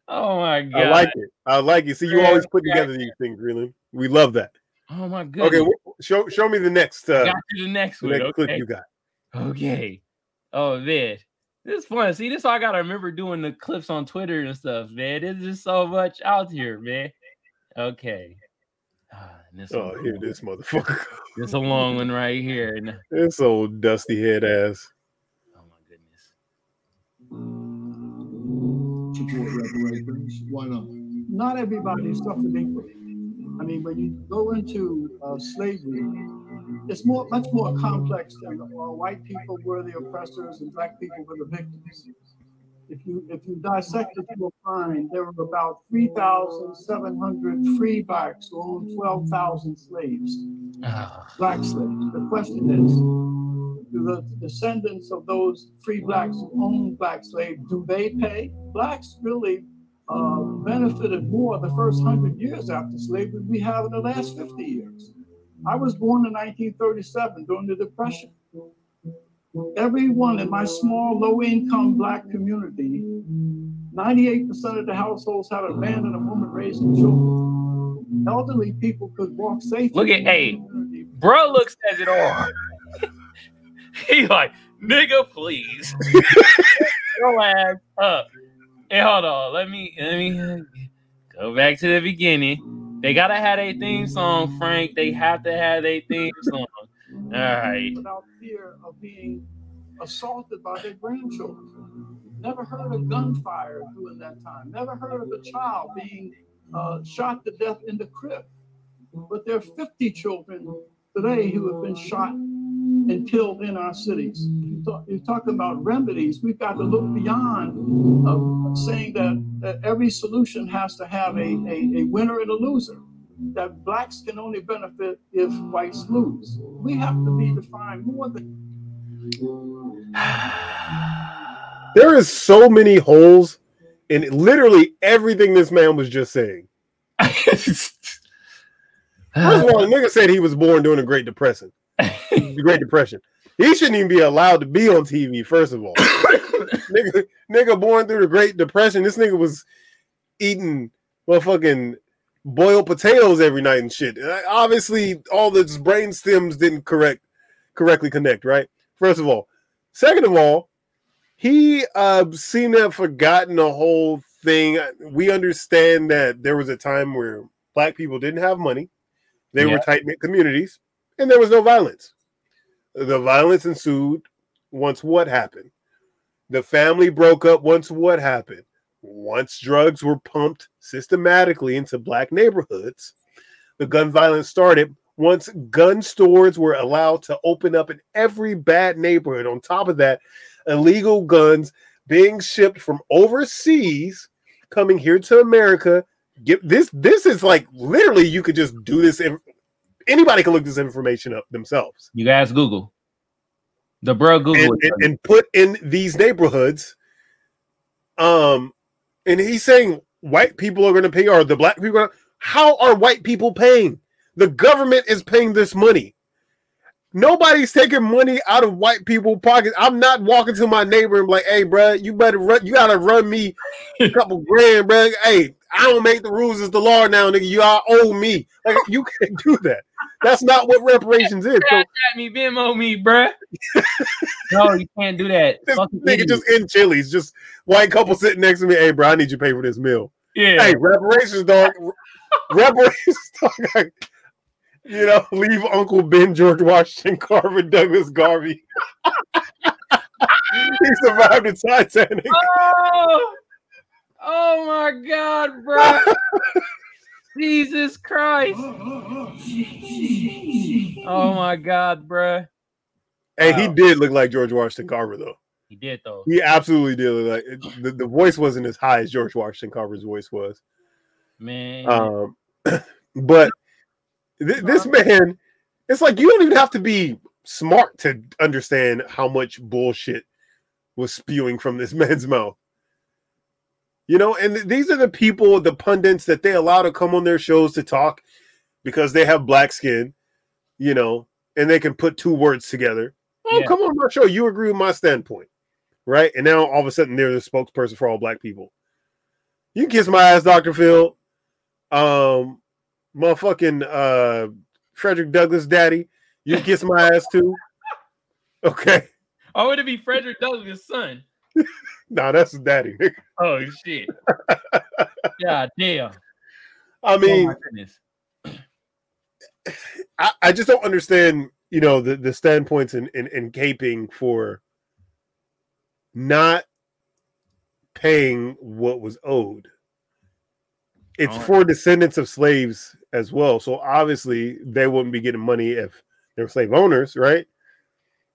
Oh my god. I like it. I like it. See, you always put together these things, really. We love that. Oh my god. Okay, show show me the next uh, Got you the next the one. next clip you got. Okay. Oh man, this is fun. See, this is why I gotta remember doing the clips on Twitter and stuff, man. There's just so much out here, man. Okay. And this, Oh, one- here this motherfucker. this a long one right here. And, this old dusty head ass. oh my goodness. support reparations. Why not? Not everybody suffered equally. I mean, when you go into uh, slavery, it's more, much more complex than uh, white people were the oppressors and black people were the victims. If you if you dissect it, you'll find there were about 3,700 free blacks who owned 12,000 slaves Ah, black slaves. The question is, do the descendants of those free blacks who owned black slaves, do they pay? Blacks really uh, benefited more the first hundred years after slavery we have in the last 50 years. I was born in 1937 during the Depression. Everyone in my small, low-income black community, 98% of the households had a man and a woman raising children. Elderly people could walk safely. Look at- hey, community bro looks says it all. he like, nigga, please. Your ass up. Hey, hold on. Let me let me go back to the beginning. They gotta have a theme song, Frank. They have to have a theme song. All right. without fear of being assaulted by their grandchildren. Never heard of gunfire during that time. Never heard of a child being uh, shot to death in the crib. But there are 50 children today who have been shot and killed in our cities. You talk, talking about remedies. We've got to look beyond uh, saying that, that every solution has to have a, a, a winner and a loser that blacks can only benefit if whites lose. We have to be defined more than There is so many holes in literally everything this man was just saying. First of all, the nigga said he was born during the Great Depression. The Great Depression. He shouldn't even be allowed to be on TV. First of all, nigga, nigga born through the Great Depression. This nigga was eating motherfucking boiled potatoes every night and shit. Obviously, all the brain stems didn't correct correctly connect. Right. First of all, second of all, he uh, seemed to have forgotten the whole thing. We understand that there was a time where black people didn't have money. They Yeah. were tight knit communities, and there was no violence. The violence ensued once what happened? The family broke up once what happened? Once drugs were pumped systematically into black neighborhoods, the gun violence started. Once gun stores were allowed to open up in every bad neighborhood, on top of that, illegal guns being shipped from overseas, coming here to America, Give this. This is like literally you could just do this. In, anybody can look this information up themselves You guys Google. The bro Google. and, and, and put in these neighborhoods. Um, and he's saying white people are going to pay, or the black people. Are, how are white people paying? The government is paying this money. Nobody's taking money out of white people pockets. I'm not walking to my neighbor and be like, "Hey, bro, you better run. You gotta run me a couple grand, bro. Hey, I don't make the rules. It's the law now, nigga. You all owe me. Like you can't do that. That's not what reparations is. So At me, Venmo me, bruh. no, you can't do that. this Fucking nigga idiot. just in Chili's, just white couple sitting next to me. Hey, bro, I need you to pay for this meal. yeah. Hey, reparations, dog. reparations, dog. You know, leave Uncle Ben, George Washington, Carver, Douglas Garvey. he survived the Titanic. Oh, oh my God, bro. Jesus Christ. Oh my God, bruh. Hey, he did look like George Washington Carver, though. He did though. He absolutely did look like it, the, the voice wasn't as high as George Washington Carver's voice was. Man. Um, but th- this man, it's like you don't even have to be smart to understand how much bullshit was spewing from this man's mouth. You know, and th- these are the people, the pundits that they allow to come on their shows to talk because they have black skin, you know, and they can put two words together. Oh, Yeah. come on my show. You agree with my standpoint. Right. And now all of a sudden they're the spokesperson for all black people. You can kiss my ass, Dr. Phil. Um, motherfucking uh Frederick Douglass daddy. You can kiss my ass too. Okay. I would it be Frederick Douglass' son? Nah, that's daddy. Oh shit. God damn. I Oh mean, goodness. I, I just don't understand, you know, the, the standpoints in, in, in caping for not paying what was owed. It's Alright. for descendants of slaves as well. So obviously they wouldn't be getting money if they were slave owners, right?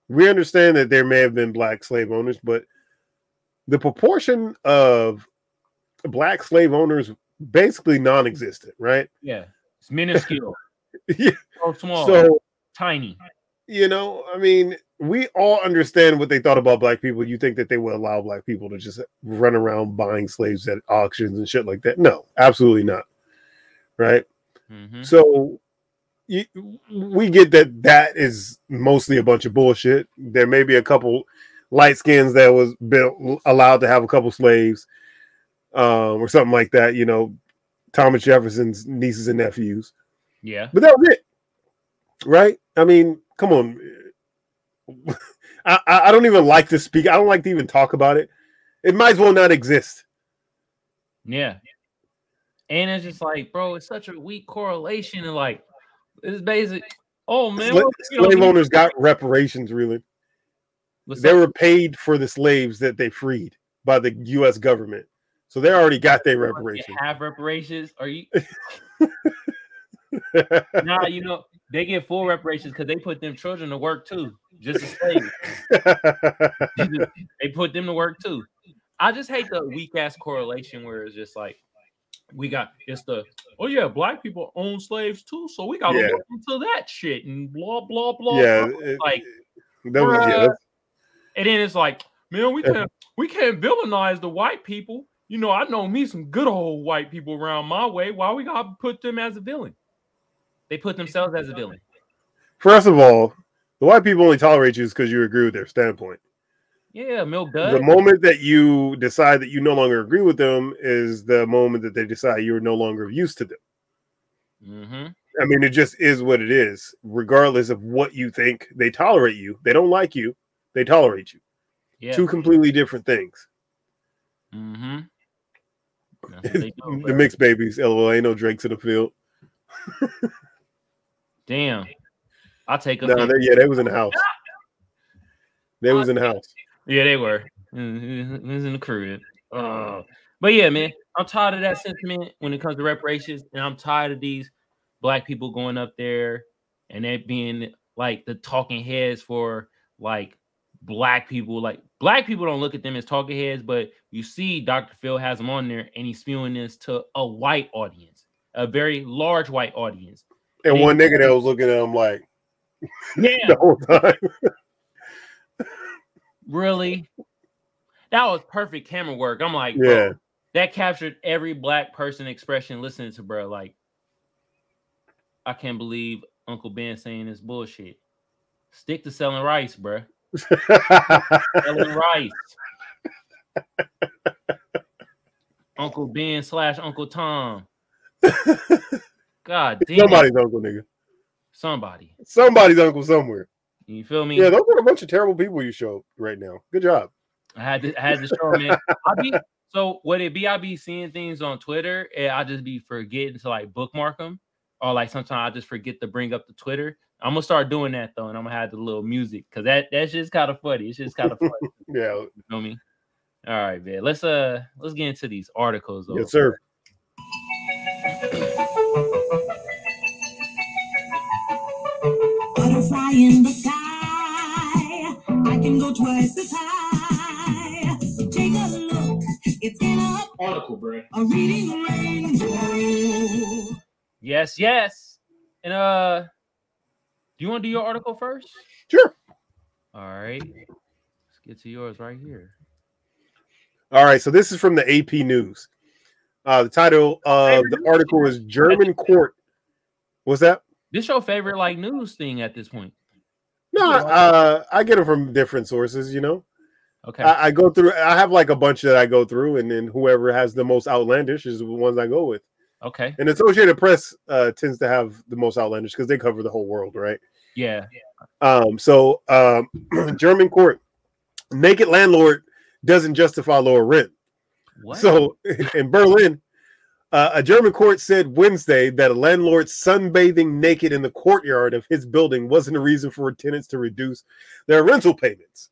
We understand that there may have been black slave owners, but the proportion of black slave owners basically non-existent, right? Yeah. It's minuscule. Yeah. So small. So tiny. you know, I mean, we all understand what they thought about black people. You think that they would allow black people to just run around buying slaves at auctions and shit like that? No, absolutely not. Right. Mm-hmm. So you, we get that that is mostly a bunch of bullshit. There may be a couple light skins that was been allowed to have a couple slaves, um, or something like that. You know, Thomas Jefferson's nieces and nephews. Yeah. But that was it, right? I mean, come on. I, I don't even like to speak. I don't like to even talk about it. It might as well not exist. Yeah. And it's just like, bro, it's such a weak correlation. And like, it's basic. Oh, man. Well, you know, slave owners got reparations, really. What's They up? were paid for the slaves that they freed by the U.S. government, so they already got their They reparations. have reparations. Are you? nah, you know, they get full reparations because they put them children to work too, just as slaves. they put them to work too. I just hate the weak ass correlation where it's just like we got it's the oh yeah, black people own slaves too, so we gotta Yeah. look into that shit and blah blah blah. yeah, blah. it- like that was yeah, that's- and then it's like, man, we can't we can't villainize the white people. You know, I know me some good old white people around my way. Why we gotta put them as a villain? They put themselves as a villain. First of all, the white people only tolerate you because you agree with their standpoint. Yeah, milk The moment that you decide that you no longer agree with them is the moment that they decide you're no longer of use to them. hmm I mean, it just is what it is, regardless of what you think. They tolerate you. They don't like you. They tolerate you. Yeah. Two completely different things. Mm-hmm. That's what they do, the mixed babies. LOL. Ain't no Drakes in the field. Damn. I'll take a No, they, yeah, they was in the house. They was in the house. Yeah, they were. It was in the crib. Uh, but yeah, man, I'm tired of that sentiment when it comes to reparations, and I'm tired of these black people going up there and they being like the talking heads for like black people like black people don't look at them as talking heads, but you see Dr. Phil has them on there and he's spewing this to a white audience, a very large white audience. And one nigga that was looking at him like Yeah, the whole time. really. That was perfect camera work. I'm like, Yeah. that captured every black person expression listening to bro. Like, I can't believe Uncle Ben saying this bullshit. Stick to selling rice, bro. Selling rice. Uncle Ben slash Uncle Tom. God damn. Somebody's uncle, nigga. Somebody. Somebody's uncle somewhere. You feel me? Yeah, those are a bunch of terrible people you show right now. Good job. I had to, I had to show man. I be so what it be? I be seeing things on Twitter and I just be forgetting to like bookmark them, or like sometimes I just forget to bring up the Twitter. I'm gonna start doing that though, and I'm gonna have the little music because that that's just kind of funny. It's just kind of funny. Yeah. you know me? All right, man. Let's uh let's get into these articles though. Yes, sir. Butterfly in the sky. I can go twice as high. Take a look. It's in a, Article, bro. a reading rainbow. Yes, yes. And uh, do you want to do your article first? Sure. All right. Let's get to yours right here. All right. So this is from the AP News. Uh, the title of the article is German court. What's that? This your favorite like news thing at this point? No, uh, I get it from different sources, you know. Okay. I, I go through I have like a bunch that I go through, and then whoever has the most outlandish is the ones I go with. Okay. And Associated Press uh tends to have the most outlandish because they cover the whole world, right? Yeah. Um, so um German court, naked landlord doesn't justify lower rent. What? So in Berlin, uh, a German court said Wednesday that a landlord sunbathing naked in the courtyard of his building wasn't a reason for tenants to reduce their rental payments.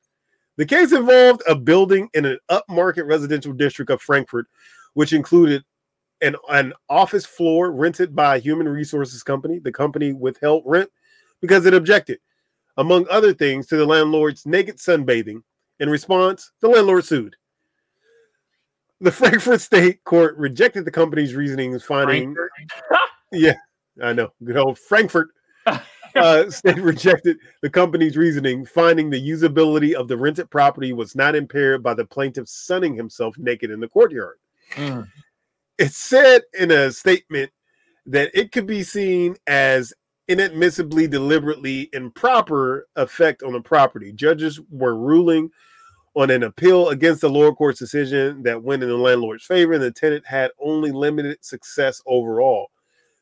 The case involved a building in an upmarket residential district of Frankfurt, which included an, an office floor rented by a human resources company. The company withheld rent because it objected, among other things, to the landlord's naked sunbathing. In response, the landlord sued. The Frankfurt State Court rejected the company's reasonings, finding yeah, I know. Good old Frankfurt uh, state rejected the company's reasoning, finding the usability of the rented property was not impaired by the plaintiff sunning himself naked in the courtyard. Mm. It said in a statement that it could be seen as inadmissibly deliberately improper effect on the property. Judges were ruling on an appeal against the lower court's decision that went in the landlord's favor, and the tenant had only limited success overall.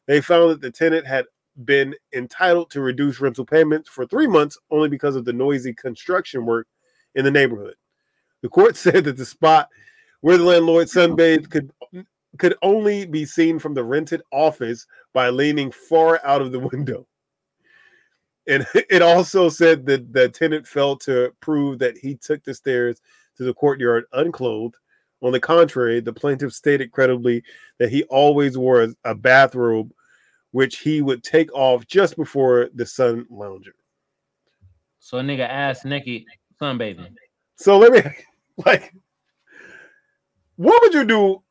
They found that the tenant had been entitled to reduce rental payments for three months only because of the noisy construction work in the neighborhood. The court said that the spot where the landlord sunbathed could could only be seen from the rented office by leaning far out of the window. And it also said that the tenant failed to prove that he took the stairs to the courtyard unclothed. On the contrary, the plaintiff stated credibly that he always wore a, bathrobe, which he would take off just before the sun lounger. So a nigga ass naked sunbathing. So let me like, what would you do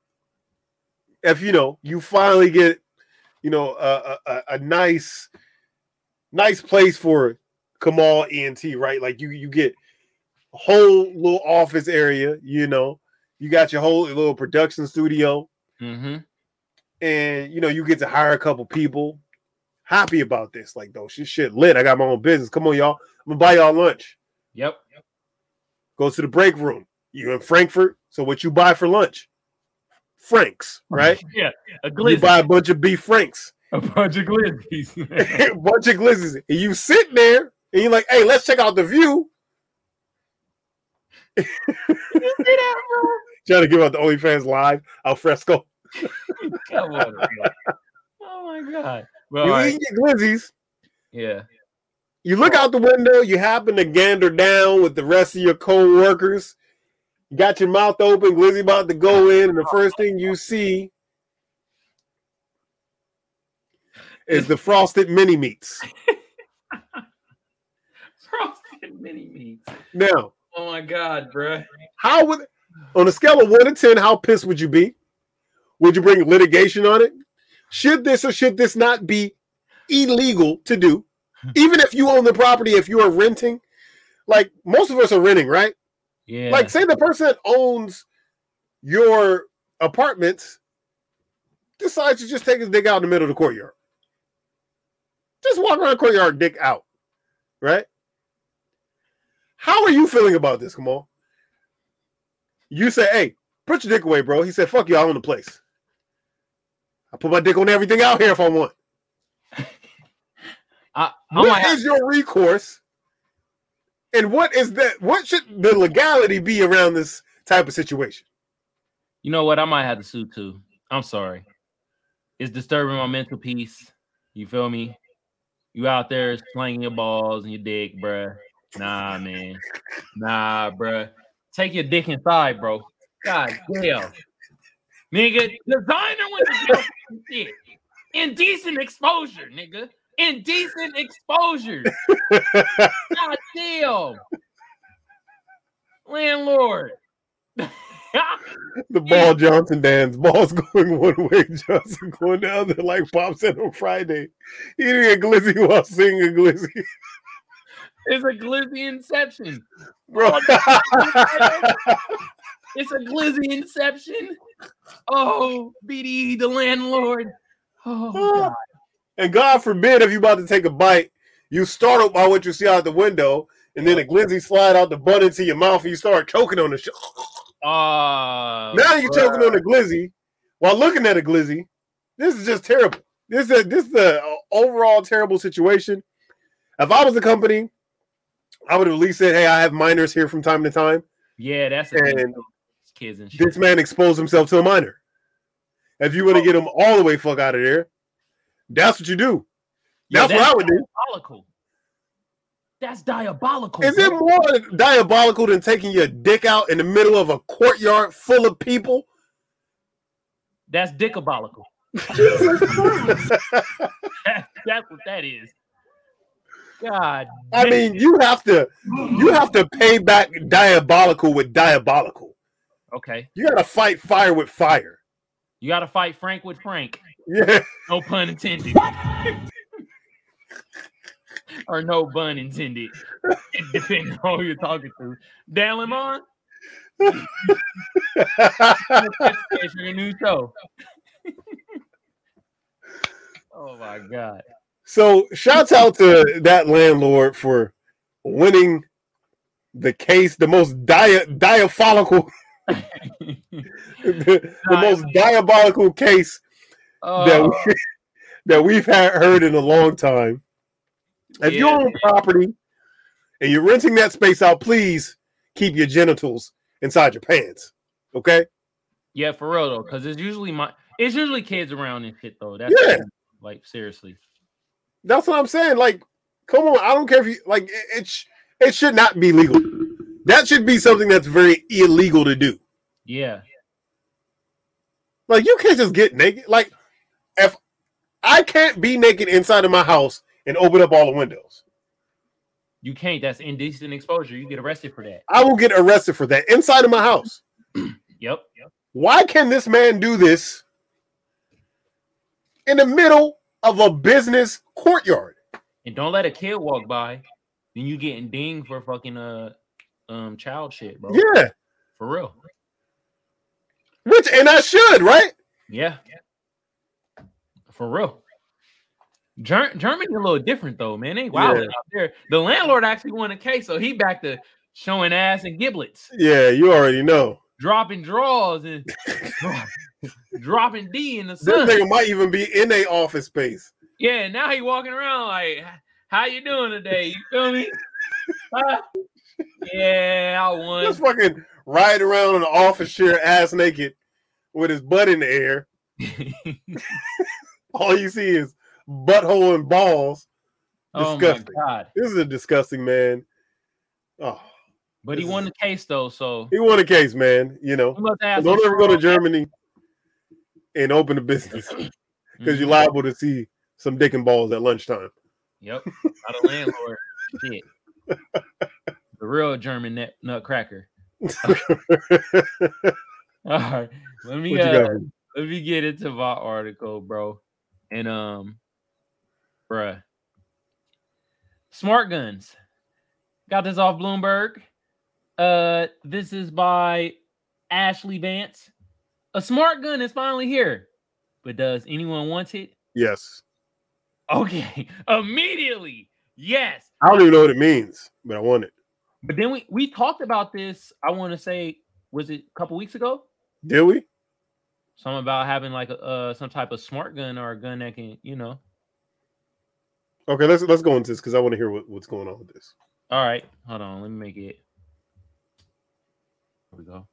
if you know you finally get, you know, a, a, a nice, nice place for Kamal ENT, right? Like you you get a whole little office area, you know, you got your whole little production studio, Mm-hmm. and you know you get to hire a couple people. Happy about this, like though, shit, shit lit. I got my own business. Come on, y'all. I'm gonna buy y'all lunch. Yep. Go to the break room. You in Frankfurt, so what you buy for lunch? Franks, right? Yeah. A You buy a bunch of beef franks, a bunch of glizzies. a bunch of glizzes, and you sit there and you're like, "Hey, let's check out the view." Trying to give out the OnlyFans live al fresco. Come on. Oh my god. Well, you right. eat your glizzies. Yeah. You look out the window. You happen to gander down with the rest of your co-workers. You got your mouth open. Glizzy about to go in, and the first thing you see is the frosted mini meats. Frosted Mini me. Now, Oh my god, bruh. how would on a scale of one to ten, how pissed would you be? Would you bring litigation on it? Should this or should this not be illegal to do? Even if you own the property, if you are renting, like most of us are renting, right? Yeah. Like, say the person that owns your apartments decides to just take his dick out in the middle of the courtyard. Just walk around the courtyard, dick out, right? How are you feeling about this, Kamal? You say, hey, put your dick away, bro. He said, fuck you, I own the place. I put my dick on everything out here if I want. I, I What is your recourse? And what is that? What should the legality be around this type of situation? you know what? I might have to sue too. I'm sorry. It's disturbing my mental peace. You feel me? You out there slinging your balls and your dick, bruh. Nah, man. Nah, bruh. Take your dick inside, bro. God damn. Nigga, designer went to jail. Indecent exposure, nigga. Indecent exposure. God damn. Landlord. the ball Johnson dance. Ball's going one way, Johnson going the other, like Pop said on Friday. Eating a glizzy while singing a glizzy. it's a glizzy inception. Bro. It's a glizzy inception. Oh, BDE the landlord. Oh, ah. God. And God forbid if you about to take a bite, you startled by what you see out the window, and then a glizzy slide out the butt into your mouth and you start choking on the shit. Oh, now you're bruh. choking on a glizzy while looking at a glizzy. This is just terrible. This is a, this is the overall terrible situation. If I was a company, I would have at least said, "Hey, I have minors here from time to time." Yeah, that's the And. Kids and shit. this man exposed himself to a minor. If you want to get him all the way fuck out of there, that's what you do. Yeah, That's, what I would do. Diabolical. That's diabolical. Is it more diabolical than taking your dick out in the middle of a courtyard full of people? That's dickabolical. That's what that is. God. I mean, you have to you have to pay back diabolical with diabolical. okay. You got to fight fire with fire. You got to fight Frank with Frank. Yeah. No pun intended. or no bun intended. Depending on who you're talking to. Don Lemon, your new show. oh my god. so, shouts out to that landlord for winning the case, the most dia- diabolical, the, the most diabolical case that Oh, we, that we've had, heard in a long time. If you Yeah. own property and you're renting that space out, please keep your genitals inside your pants. Okay? yeah, for real though, because it's usually my it's usually kids around and shit though. That's Yeah. like seriously. That's what I'm saying. Like, come on, I don't care if you like it. It, sh- it should not be legal. That should be something that's very illegal to do. Yeah. Like, you can't just get naked. Like, if I can't be naked inside of my house and open up all the windows, You can't. That's indecent exposure. You get arrested for that. I will get arrested for that inside of my house. Yep. Yep. Why can this man do this in the middle of a business courtyard? And don't let a kid walk by. Then you getting dinged for fucking uh um child shit, bro. Yeah, For real. which and I should, right? Yeah. For real. Ger- Germany a little different though, man. They wild Yeah. out there. The landlord actually won a case, so he back to showing ass and giblets, Yeah, you already know. dropping draws and dropping D in the sun. This nigga might even be in a office space. Yeah, now he walking around like, how you doing today? You feel me? Huh? yeah, I won. Just fucking ride around in an office chair, ass naked, with his butt in the air. All you see is butthole and balls. oh my god! This is a disgusting man. Oh, But he won the case though, so he won a case, man. You know, don't ever go to Germany and open a business because you're Mhm. liable to see some dick and balls at lunchtime. Yep, not a landlord. Shit. the real German nut, nutcracker. All right, let me uh, let me get into my article, bro. And um, bruh, smart guns. Got this off Bloomberg. Uh, this is by Ashlee Vance. A smart gun is finally here, but does anyone want it? Yes. Okay, immediately, yes. I don't even know what it means, but I want it. But then we we talked about this. I want to say, was it a couple weeks ago? Did we? Something about having like a uh, some type of smart gun or a gun that can, you know. Okay, let's let's go into this because I want to hear what, what's going on with this. All right, hold on. Let me make it. Here we go.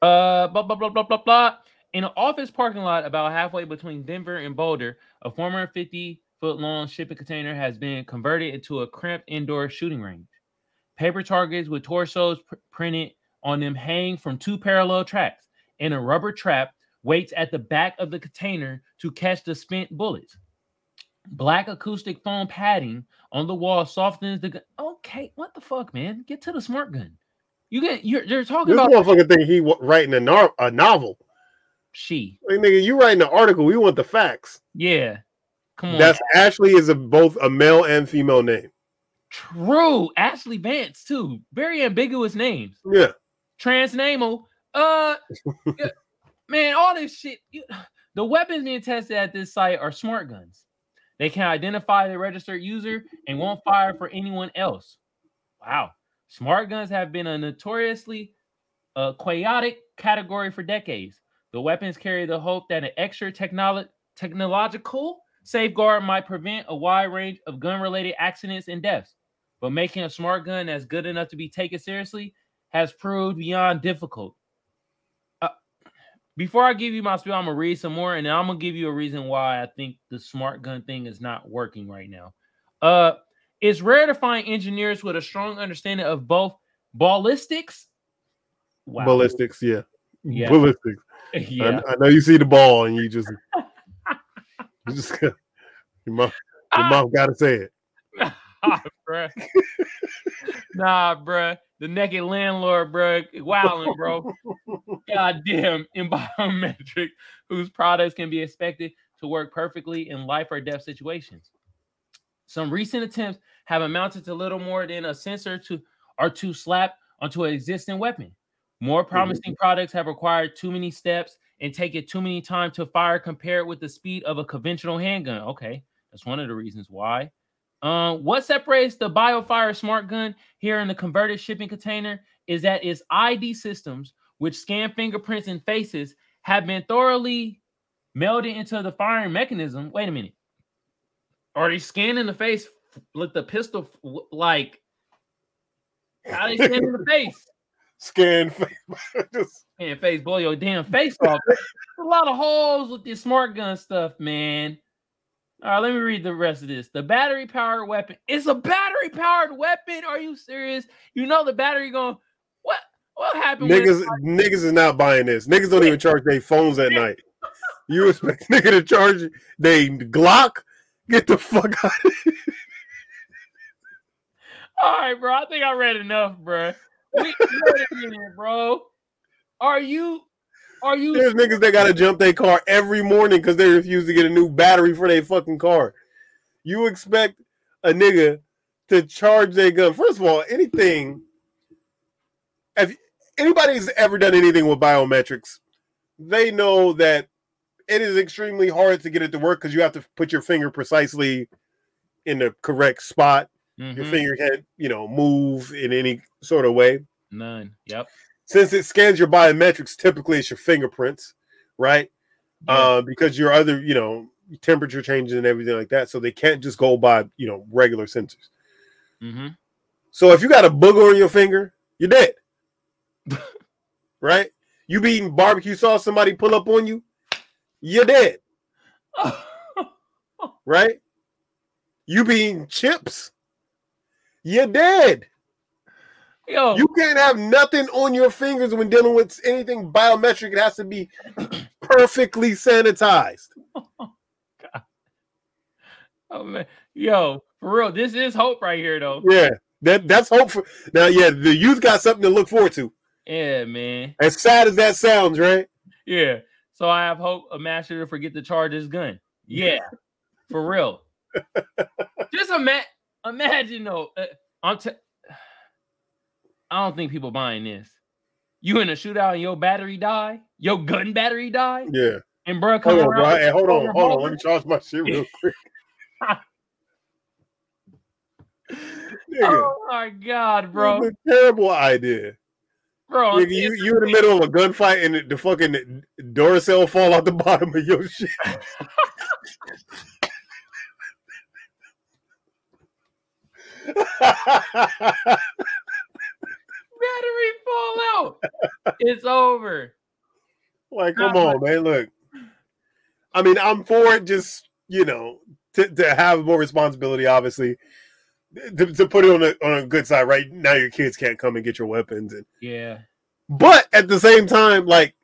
Uh, blah blah blah blah blah blah. In an office parking lot about halfway between Denver and Boulder, a former 50 foot long shipping container has been converted into a cramped indoor shooting range. Paper targets with torsos pr- printed on them hang from two parallel tracks, and a rubber trap waits at the back of the container to catch the spent bullets. Black acoustic foam padding on the wall softens the gun. Okay, what the fuck, man? Get to the smart gun. You get you're, you're talking This about motherfucker think he writing a, nar- a novel. she. Like, nigga, you writing an article. We want the facts. Yeah. Come on. That's Ashley is a, both a male and female name. true. Ashlee Vance, too. Very ambiguous names. Yeah. Transnamo. Uh man, all this shit. you- the weapons being tested at this site are smart guns. They can identify the registered user and won't fire for anyone else. Wow. Smart guns have been a notoriously uh, chaotic category for decades. The weapons carry the hope that an extra technolo- technological safeguard might prevent a wide range of gun related accidents and deaths. But making a smart gun that's good enough to be taken seriously has proved beyond difficult. Before I give you my spiel, I'm gonna read some more, and then I'm gonna give you a reason why I think the smart gun thing is not working right now. Uh, it's rare to find engineers with a strong understanding of both ballistics. Wow. Ballistics, yeah. Yeah. Ballistics. yeah. I, I know you see the ball and you just, you just your mom, your mom got to say it. bruh. Nah, bruh. The naked landlord, bruh. Wilding, bro. Goddamn, in biometric, whose products can be expected to work perfectly in life or death situations. Some recent attempts have amounted to little more than a sensor to or to slap onto an existing weapon. More mm-hmm. promising products have required too many steps and taken too many time to fire compared with the speed of a conventional handgun. Okay, that's one of the reasons why. Um, what separates the BioFire smart gun here in the converted shipping container is that its ID systems, which scan fingerprints and faces, have been thoroughly melded into the firing mechanism. Wait a minute. Are they scanning the face with the pistol? Like, how they scanning the face? Scan. just, Man, face, blow your damn face off. There's a lot of holes with this smart gun stuff, man. All right, let me read the rest of this. The battery powered weapon. It's a battery powered weapon. Are you serious? You know the battery going. What? What happened? niggas, niggas is not buying this. Niggas don't even charge their phones at night. You expect nigga to charge they Glock? Get the fuck out of here. All right, bro. I think I read enough, bro. We a minute, bro. Are you? Are you? There's niggas that gotta jump their car every morning because they refuse to get a new battery for their fucking car. You expect a nigga to charge their gun? First of all, anything. If anybody's ever done anything with biometrics, they know that it is extremely hard to get it to work because you have to put your finger precisely in the correct spot. Your Mhm. finger can't, you know, move in any sort of way. None. Yep. Since it scans your biometrics, typically it's your fingerprints, right? Yeah. Uh, because your other, you know, temperature changes and everything like that. So they can't just go by, you know, regular sensors. Mm-hmm. So if you got a booger on your finger, you're dead. right? You be eating barbecue sauce, somebody pull up on you, you're dead. right? You be eating chips, you're dead. Yo, You can't have nothing on your fingers when dealing with anything biometric. It has to be perfectly sanitized. oh man, yo, for real, this is hope right here, though. Yeah. That that's hope for now. Yeah, the youth got something to look forward to. Yeah, man. As sad as that sounds, right? Yeah. So I have hope a master to forget to charge his gun. Yeah, for real. Just ima- imagine though. Uh, I'm t- I don't think people buying this. You in a shootout and your battery die, your gun battery die, Yeah. and bro come Hold on, around. Hey, hold on, hold on. Let me charge my shit real quick. Oh my god, bro, terrible idea. bro. Nigga, you you in the middle of a gunfight and the, the fucking Duracell fall out the bottom of your shit. Battery fall out. it's over. like, come Nah, on, man. Look, I mean, I'm for it. Just you know, to, to have more responsibility, obviously, to, to put it on a on a good side. Right now, your kids can't come and get your weapons, and Yeah. but at the same time, like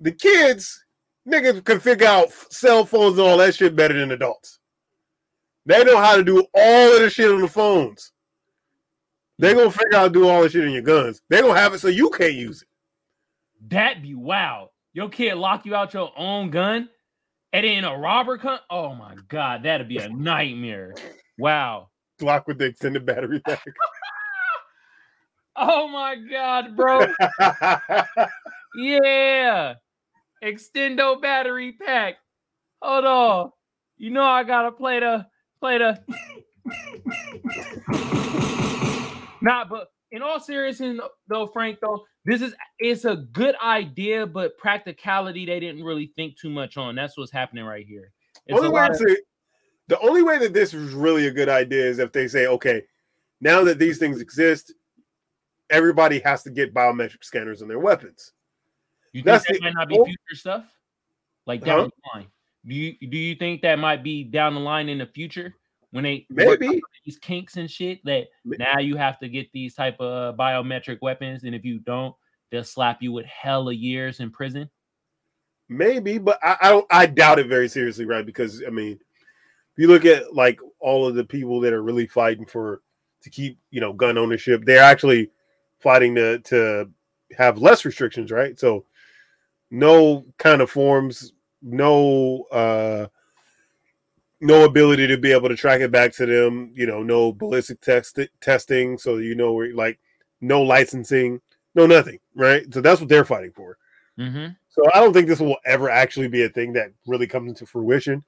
the kids, niggas can figure out cell phones and all that shit better than adults. They know how to do all of the shit on the phones. They gonna figure out how to do all the shit in your guns. They're gonna have it so you can't use it. That be wow. Your kid lock you out your own gun, and then a robber come. Oh my god, that'd be a nightmare. Wow. Block with the extended battery pack. Oh my god, bro. Yeah. Extendo battery pack. Hold on. You know I gotta play the play the Nah, but in all seriousness though, Frank, though, this is it's a good idea, but practicality they didn't really think too much on. That's what's happening right here. It's only way of- to, the only way that this is really a good idea is if they say, okay, now that these things exist, everybody has to get biometric scanners on their weapons. You think That's that the- might not be future stuff? Like down Huh? the line. Do you do you think that might be down the line in the future when they Maybe. these kinks and shit that Ma- now you have to get these type of biometric weapons, and if you don't, they'll slap you with hella years in prison. Maybe, but I, I don't I doubt it very seriously, right? Because I mean, if you look at like all of the people that are really fighting for to keep you know gun ownership, they're actually fighting to to have less restrictions, right? So no kind of forms, no uh no ability to be able to track it back to them, you know, no ballistic test testing, so you know where like no licensing, no nothing, right? So that's what they're fighting for. Mm-hmm. So I don't think this will ever actually be a thing that really comes into fruition.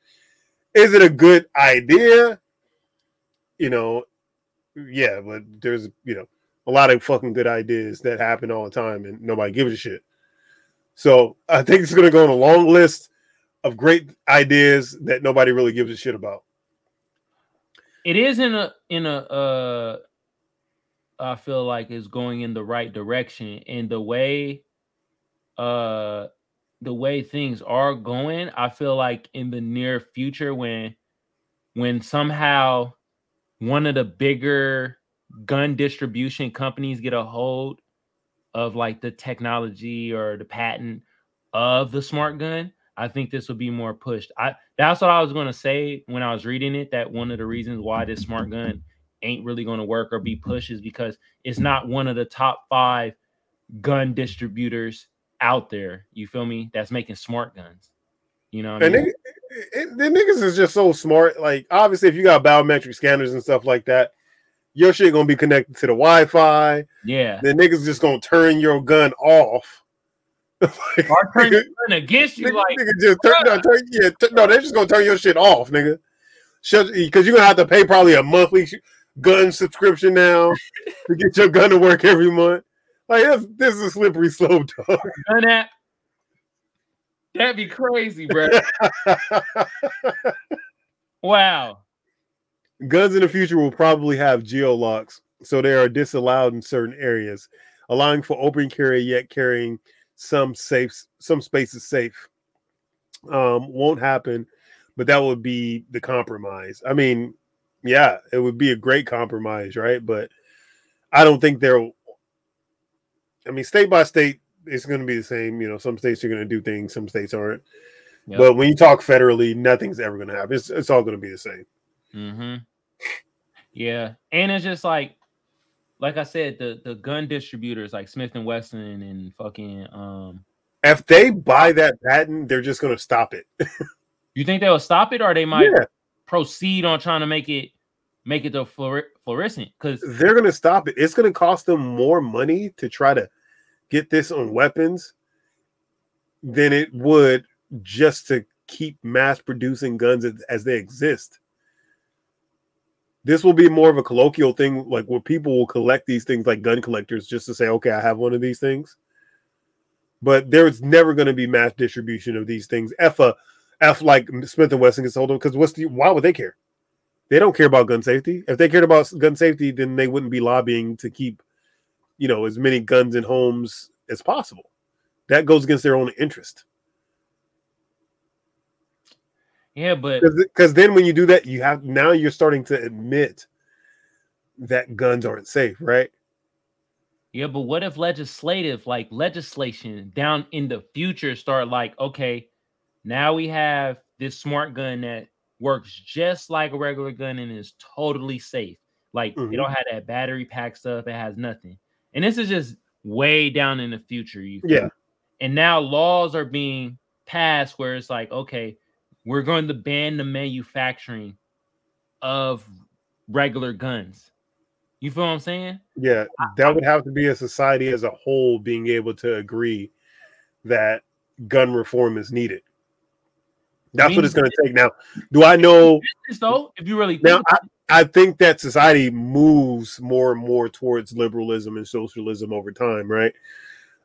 Is it a good idea? You know, yeah, but there's you know a lot of fucking good ideas that happen all the time and nobody gives a shit. So I think it's gonna go on a long list of great ideas that nobody really gives a shit about. It is in a in a uh I feel like is going in the right direction and the way uh the way things are going, I feel like in the near future when when somehow one of the bigger gun distribution companies get a hold of like the technology or the patent of the smart gun, I think this will be more pushed. I that's what I was going to say when I was reading it that one of the reasons why this smart gun ain't really going to work or be pushed is because it's not one of the top 5 gun distributors out there. You feel me? That's making smart guns. You know what I And mean? nigga, eh, eh, the niggas is just so smart. Like, obviously, if you got biometric scanners and stuff like that, your shit gonna be connected to the Wi-Fi. Yeah. The niggas just gonna turn your gun off. Like, Or turn nigga- against you nigga, like nigga just turn, no, turn, yeah, t- no, they're just gonna turn your shit off, nigga. Because you're gonna have to pay probably a monthly sh- gun subscription now to get your gun to work every month. Like, this, is a slippery slope, dog. gun app. That'd be crazy, bro. wow. Guns in the future will probably have geolocks, so they are disallowed in certain areas, allowing for open carry yet carrying some safe some spaces safe. Um, won't happen, but that would be the compromise. I mean, yeah, it would be a great compromise, right? But I don't think there. I mean, state by state, it's going to be the same. You know, some states are going to do things, some states aren't. Yep. But when you talk federally, nothing's ever going to happen. It's, it's all going to be the same. Mm-hmm. Yeah. And it's just like like I said, the the gun distributors like Smith and Wesson and fucking um. If they buy that patent, they're just gonna stop it. You think they'll stop it, or they might Yeah. proceed on trying to make it make it the fluor- fluorescent? Because They're gonna stop it. It's gonna cost them more money to try to get this on weapons than it would just to keep mass producing guns as, as they exist. This will be more of a colloquial thing, like where people will collect these things like gun collectors just to say, okay, I have one of these things. But there's never going to be mass distribution of these things. F a F like Smith and Wesson gets hold of because what's the why would they care? They don't care about gun safety. If they cared about gun safety, then they wouldn't be lobbying to keep, you know, as many guns in homes as possible. That goes against their own interest. Yeah, but Because then when you do that, you have now you're starting to admit that guns aren't safe, right? yeah, but what if legislative like legislation down in the future start like okay, now we have this smart gun that works just like a regular gun and is totally safe. Like Mhm. it don't have that battery pack stuff. It has nothing. And this is just way down in the future. You Yeah. me? And now laws are being passed where it's like, okay, we're going to ban the manufacturing of regular guns. You feel what I'm saying? Yeah, that would have to be a society as a whole being able to agree that gun reform is needed. That's what it's going to take. Now, do I know? Though, if you really think Now, I, I think that society moves more and more towards liberalism and socialism over time, right?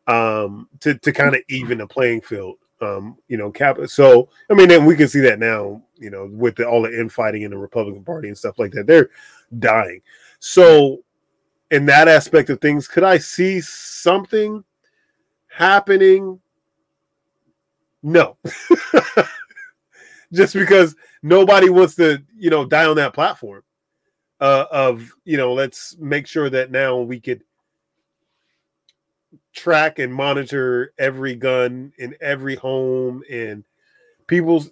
Um, to to kind of even the playing field. Um, you know, cap. So I mean, and we can see that now. You know, with the, all the infighting in the Republican Party and stuff like that, they're dying. So, in that aspect of things, could I see something happening? No. Just because nobody wants to, you know, die on that platform uh, of, you know, let's make sure that now we could track and monitor every gun in every home and people's,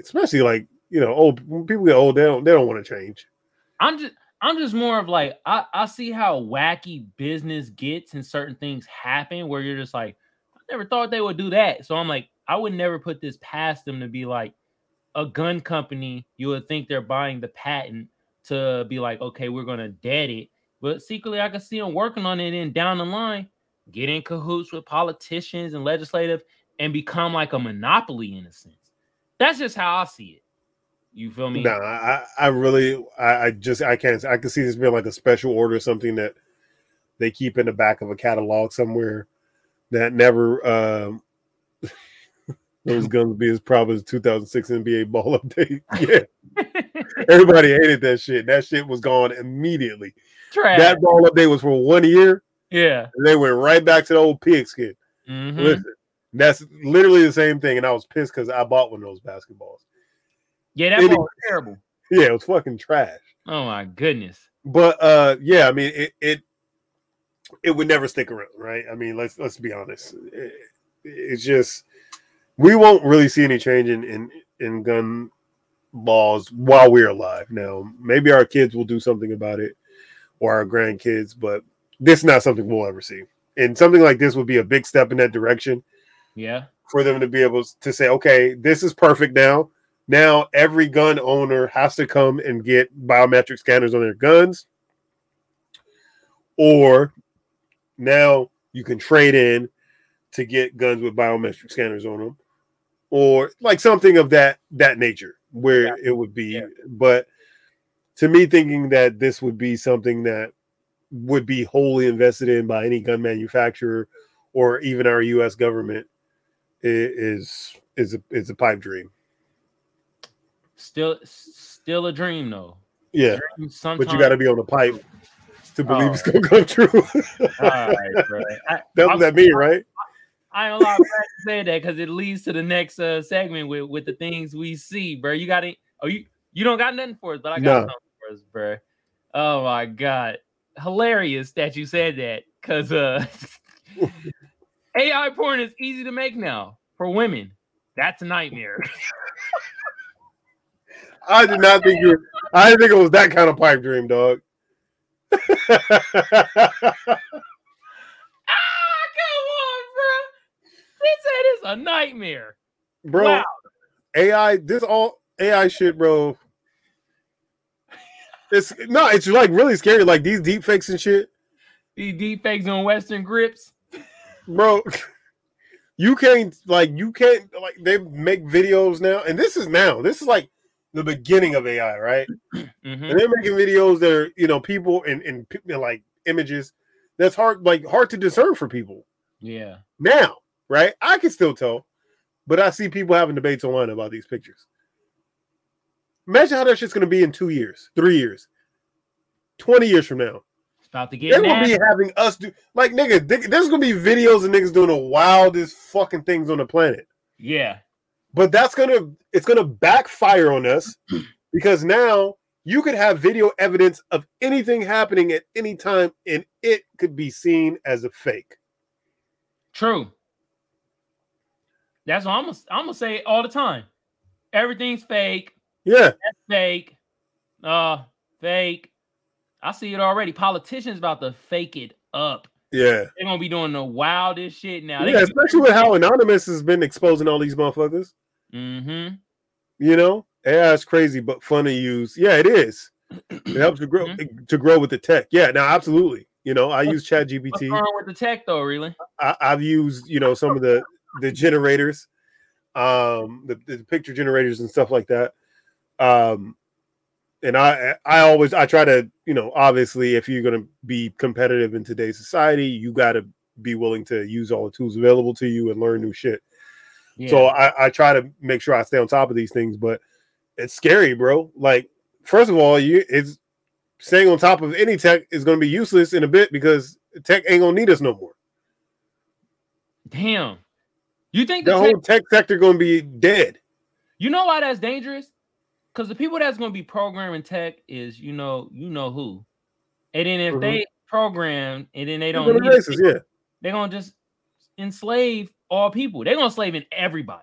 especially like, you know, old people get old, they don't, they don't want to change. I'm just I'm just more of like I, I see how wacky business gets and certain things happen where you're just like, I never thought they would do that. So I'm like, I would never put this past them to be like a gun company, you would think they're buying the patent to be like, okay, we're gonna dead it. But secretly I can see them working on it and down the line, get in cahoots with politicians and legislative and become like a monopoly in a sense. That's just how I see it. You feel me? No, I, I really, I, I just, I can't, I can see this being like a special order, something that they keep in the back of a catalog somewhere that never, um, those guns be as probably as 2006 NBA ball update. Yeah, everybody hated that shit. That shit was gone immediately. Trash. That ball update was for one year, yeah. and they went right back to the old pigskin. Mhm. Listen, that's literally the same thing, and I was pissed because I bought one of those basketballs. Yeah, that It was terrible. Yeah, it was fucking trash. Oh my goodness. but uh yeah i mean it it it would never stick around right i mean let's let's be honest It- it's just we won't really see any change in in, in gun laws while we're alive now maybe our kids will do something about it or our grandkids but this is not something we'll ever see and something like this would be a big step in that direction Yeah. for them to be able to say, okay, this is perfect now. Now every gun owner has to come and get biometric scanners on their guns. Or now you can trade in to get guns with biometric scanners on them. Or like something of that that nature where it would be but to me thinking that this would be something that would be wholly invested in by any gun manufacturer or even our US government is is a is a pipe dream. Still still a dream though. Yeah, Dream but you got to be on the pipe to believe Oh. it's gonna come true. All right, bro. I, That's what that mean, right? I ain't a lot glad you said that because it leads to the next uh, segment with with the things we see, bro. You got it? Oh, you you don't got nothing for us, but I got No. something for us, bro. Oh my god, hilarious that you said that because uh, AI porn is easy to make now for women. That's a nightmare. I did not think you. I didn't think it was that kind of pipe dream, dog. Ah, come on, bro. He said it's a nightmare. bro. Wow. AI, this all AI shit, bro. It's no, it's like really scary. Like these deep fakes and shit, These deep fakes on Western grips. bro. You can't like you can't like they make videos now, and this is now. This is like the beginning of AI, right? Mhm. And they're making videos that are you know people in in, in like images that's hard like hard to discern for people Yeah. now, right? I can still tell, but I see people having debates online about these pictures. Imagine how that shit's gonna be in two years, three years, twenty years from now. It's about to get They're gonna be having us do like nigga. th- There's gonna be videos of niggas doing the wildest fucking things on the planet. Yeah. But that's gonna it's gonna backfire on us because now you could have video evidence of anything happening at any time, and it could be seen as a fake. True. That's what I'm gonna, I'm gonna say all the time. Everything's fake. Yeah, That's fake. Uh, fake. I see it already. Politicians about to fake it up. yeah, They're gonna be doing the wildest shit now. yeah. Especially with how anonymous has been exposing all these motherfuckers. Mm-hmm. You know, AI is crazy, but fun to use. Yeah, it is. It helps to grow to grow with the tech. Yeah, now absolutely. You know, I use Chat GPT. with the tech though, really? I, I've used, you know, some of the the generators, um, the, the picture generators and stuff like that. Um, and I I always I try to, you know, obviously if you're gonna be competitive in today's society, you gotta be willing to use all the tools available to you and learn new shit. So I, I try to make sure I stay on top of these things, but it's scary, bro. Like, first of all, you it's staying on top of any tech is gonna be useless in a bit because tech ain't gonna need us no more. damn. You think the, the tech, whole tech sector gonna be dead. you know why that's dangerous? Because the people that's gonna be programming tech is you know you know who, and then if Mhm. they program and then they They're don't gonna need it, racist, yeah. they're gonna just enslave all people. They're gonna slave in everybody.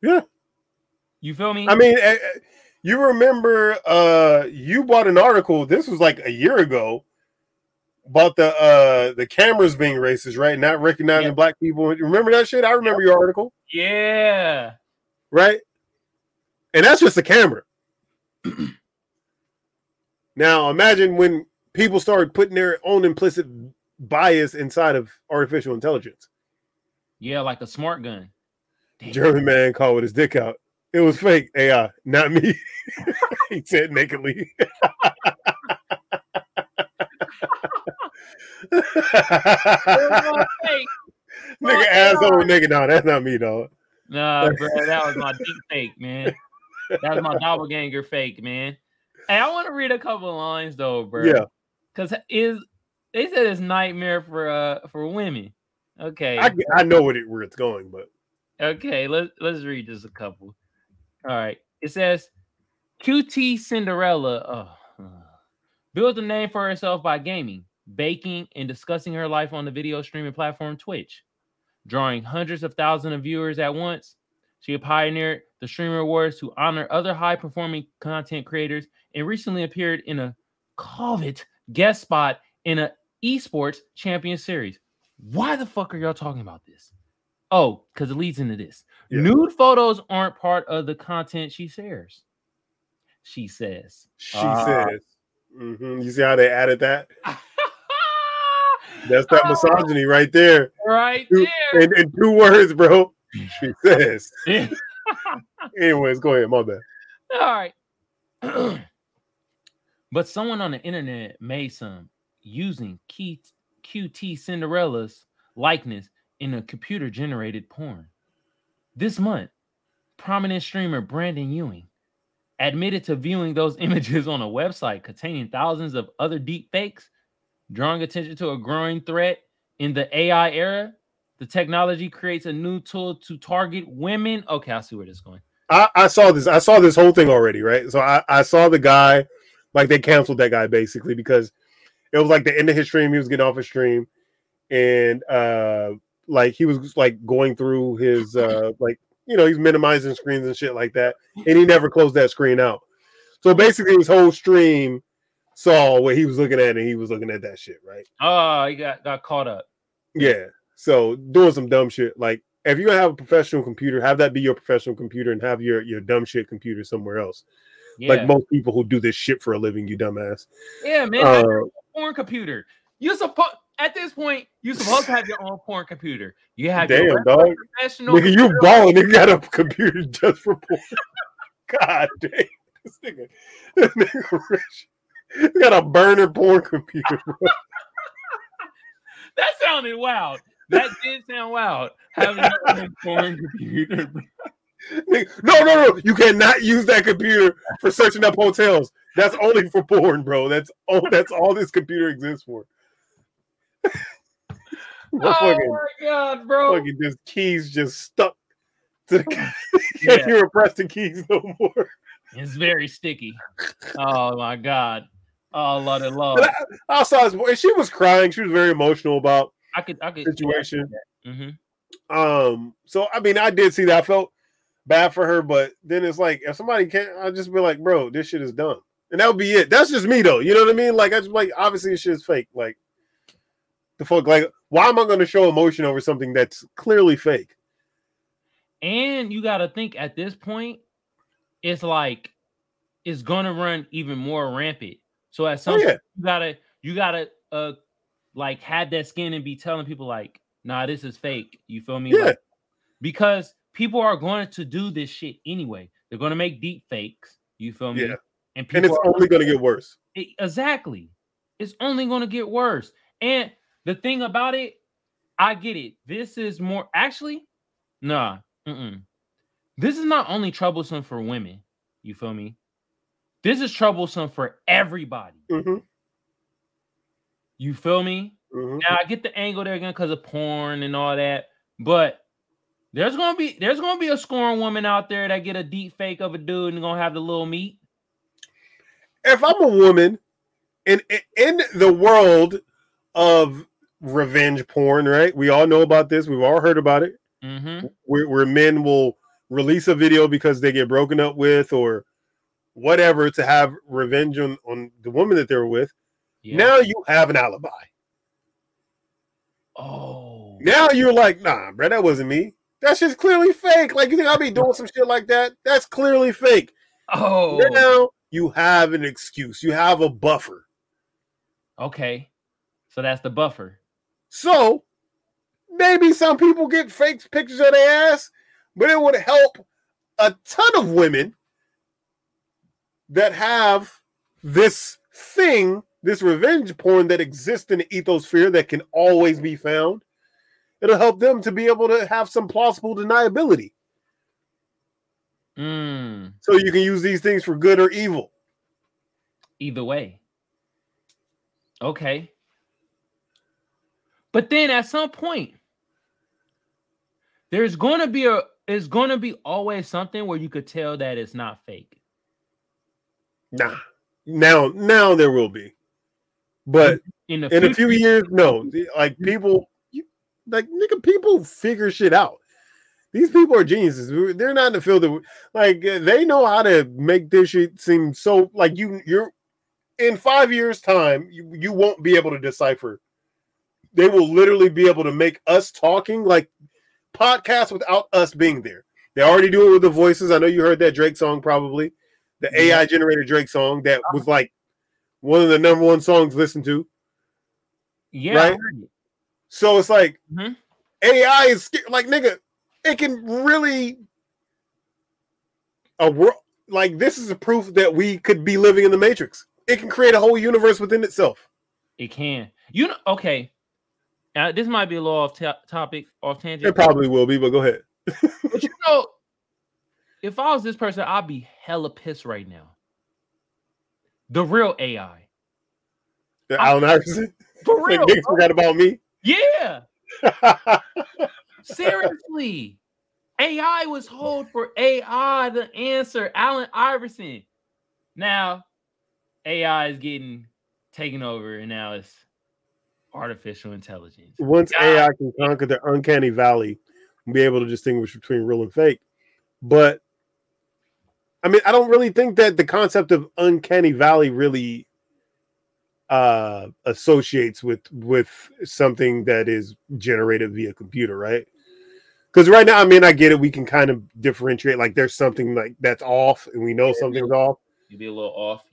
Yeah. You feel me? I mean, eh, eh, you remember uh you bought an article, this was like a year ago, about the uh the cameras being racist, right? Not recognizing Yeah. black people. Remember that shit? I remember your article, yeah. right? And that's just a camera. now imagine when people started putting their own implicit bias inside of artificial intelligence. Yeah, like a smart gun. Damn. German man called with his dick out. It was fake AI, not me. he said nakedly. Hey, nigga asshole nigga. No, that's not me, dog. Nah, bro, that was my deep fake, man. That was my doppelganger fake, man. Hey, I want to read a couple of lines though, bro. Yeah. Because is they said it's nightmare for uh for women. Okay. I, I know what it, where it's going, but Okay, let's let's read just a couple. All right. It says QT Cinderella uh, built a name for herself by gaming, baking, and discussing her life on the video streaming platform Twitch. Drawing hundreds of thousands of viewers at once, she pioneered the Streamer Awards to honor other high performing content creators and recently appeared in a COVID guest spot in an esports champion series. Why the fuck are y'all talking about this? Oh, because it leads into this. Yeah. Nude photos aren't part of the content she shares. She says. she Ah. says, mhm, You see how they added that? That's that Oh. misogyny right there. right Two- there. In two words, bro. She says. Anyways, go ahead. My bad. All right. but someone on the internet made some using key, QT Cinderella's likeness in a computer generated porn. This month, prominent streamer Brandon Ewing admitted to viewing those images on a website containing thousands of other deep fakes, drawing attention to a growing threat in the AI era. The technology creates a new tool to target women. Okay, I see where this is going. I, I saw this. I saw this whole thing already, right? So I, I saw the guy, like they canceled that guy basically because it was like the end of his stream. He was getting off his stream, and uh, like he was like going through his uh, like you know he's minimizing screens and shit like that, and he never closed that screen out. So basically, his whole stream saw what he was looking at and he was looking at that shit, right? Oh, he got got caught up. Yeah. So doing some dumb shit. Like if you're gonna have a professional computer, have that be your professional computer and have your your dumb shit computer somewhere else. Yeah, Like most people who do this shit for a living, you dumbass. yeah, man. Uh, have your own porn computer. You supposed at this point, you supposed to have your own porn computer. You have Damn, your dog. professional. Nigga, you balling. Nigga got a computer just for porn. God damn. This nigga, this nigga rich. He got a burner porn computer. bro. That sounded wild. That did sound wild. Having your own porn computer. No, no, no. You cannot use that computer for searching up hotels. That's only for porn, bro. That's all that's all this computer exists for. Oh fucking, my god, bro. fucking just keys just stuck to the can't Yeah. hear pressing keys no more. It's very sticky. Oh my god. Oh Lord and Lord. But I, I saw his and she was crying. She was very emotional about I could I could situation. hmm Um, so I mean, I did see that. I felt bad for her, but then it's like if somebody can't, I'll just be like, bro, this shit is done. And that would be it. That's just me though. You know what I mean? Like I just like obviously this shit is fake. Like the fuck, like why am I gonna show emotion over something that's clearly fake? And you got to think at this point, it's like it's gonna run even more rampant. So at some Oh, yeah. point, you gotta you gotta uh like have that skin and be telling people like, nah, this is fake. You feel me? Yeah. Like, because people are going to do this shit anyway. They're gonna make deep fakes. You feel me? Yeah. And And it's are only gonna get worse. E- exactly. It's only going to get worse. And the thing about it, I get it. This is more actually, nah. Mm-mm. This is not only troublesome for women. You feel me? This is troublesome for everybody. hmm You feel me? hmm Now I get the angle there again because of porn and all that, but there's gonna be there's gonna be a scorn woman out there that get a deep fake of a dude and gonna have the little meat. If I'm a woman in in the world of revenge porn, right? We all know about this. We've all heard about it. Mm-hmm. where, where men will release a video because they get broken up with or whatever to have revenge on, on the woman that they're with. Yeah. Now you have an alibi. oh. Now you're like, nah, bro, that wasn't me. That's just clearly fake. Like you think I'll be doing some shit like that? That's clearly fake. Oh. Now you have an excuse. You have a buffer. Okay. So that's the buffer. So maybe some people get fake pictures of their ass, but it would help a ton of women that have this thing, this revenge porn that exists in the ethosphere that can always be found. It'll help them to be able to have some plausible deniability. Mm, So you can use these things for good or evil. either way. Okay. But then at some point, there's gonna be a it's gonna be always something where you could tell that it's not fake. Nah. Now, now there will be. But In the in a few years, no. Like mm-hmm. people, you, like nigga, people figure shit out. These people are geniuses. They're not in the field of like they know how to make this shit seem so like you. You're in five years' time, you, you won't be able to decipher. They will literally be able to make us talking like podcasts without us being there. They already do it with the voices. I know you heard that Drake song, probably the mm-hmm. AI generated Drake song that uh-huh. was like one of the number one songs listened to. yeah, right? it. So it's like Mhm. AI is like nigga, it can really a world like this is a proof that we could be living in the matrix. It can create a whole universe within itself. It can. You know, okay. Now this might be a little off ta- topic, off tangent. It probably will be, but go ahead. But you know, if I was this person, I'd be hella pissed right now. The real AI. Allen Iverson. For real. bro. forgot about me. Yeah. Seriously. AI was hold for AI the answer. Allen Iverson. Now, AI is getting taken over, and now it's artificial intelligence. Once God. AI can conquer the uncanny valley and be able to distinguish between real and fake. But I mean, I don't really think that the concept of uncanny valley really uh associates with with something that is generated via computer, right? Because right now, I mean, I get it. We can kind of differentiate. Like, there's something like that's off, and we know Yeah, something's off. You'd be a little off.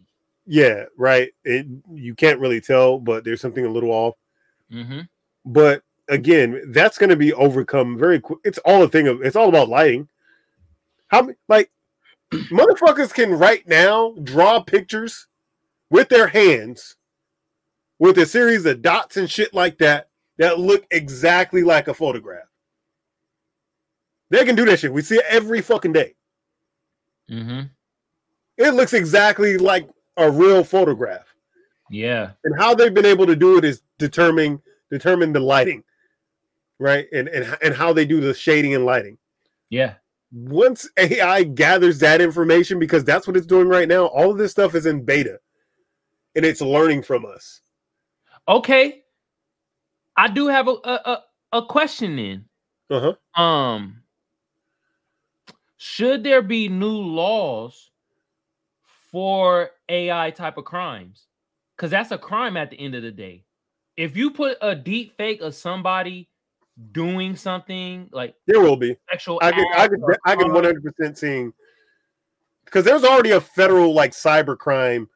Yeah, right. It you can't really tell, but there's something a little off. Mm-hmm. But again, that's going to be overcome very quick. It's all a thing of. It's all about lighting. How like motherfuckers can right now draw pictures with their hands with a series of dots and shit like that that look exactly like a photograph. They can do that shit. We see it every fucking day. Mm-hmm. It looks exactly like a real photograph. Yeah. And how they've been able to do it is determine determine the lighting, right? And and and how they do the shading and lighting. Yeah. Once AI gathers that information, because that's what it's doing right now, all of this stuff is in beta, and it's learning from us. Okay. I do have a a, a, question then. Uh huh. Um should there be new laws for AI type of crimes? Because that's a crime at the end of the day. If you put a deep fake of somebody doing something like There will be. sexual I can I can I can one hundred percent seeing because there's already a federal like cyber crime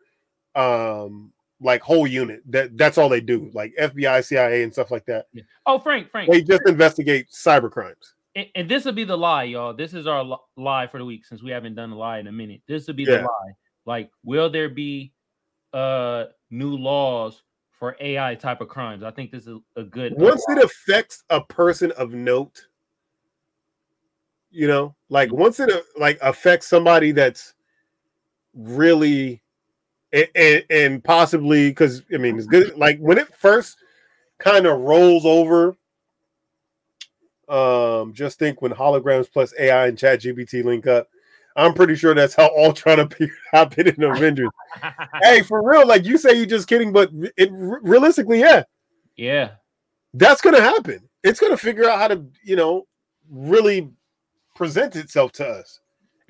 um like whole unit that that's all they do like FBI CIA and stuff like that Oh, Frank, Frank, they just investigate cyber crimes and, and this will be the lie, y'all. This is our li- lie for the week since we haven't done a lie in a minute. This will be Yeah. the lie. Like, will there be uh new laws for AI type of crimes? I think this is a good. once it affects a person of note you know like once it uh, like affects somebody that's really and, and, and possibly because i mean it's good like when it first kind of rolls over um just think when holograms plus ai and chat gpt link up i'm pretty sure that's how ultron appeared happened in avengers hey for real like you say you're just kidding but it realistically yeah yeah, that's going to happen. It's going to figure out how to, you know, really present itself to us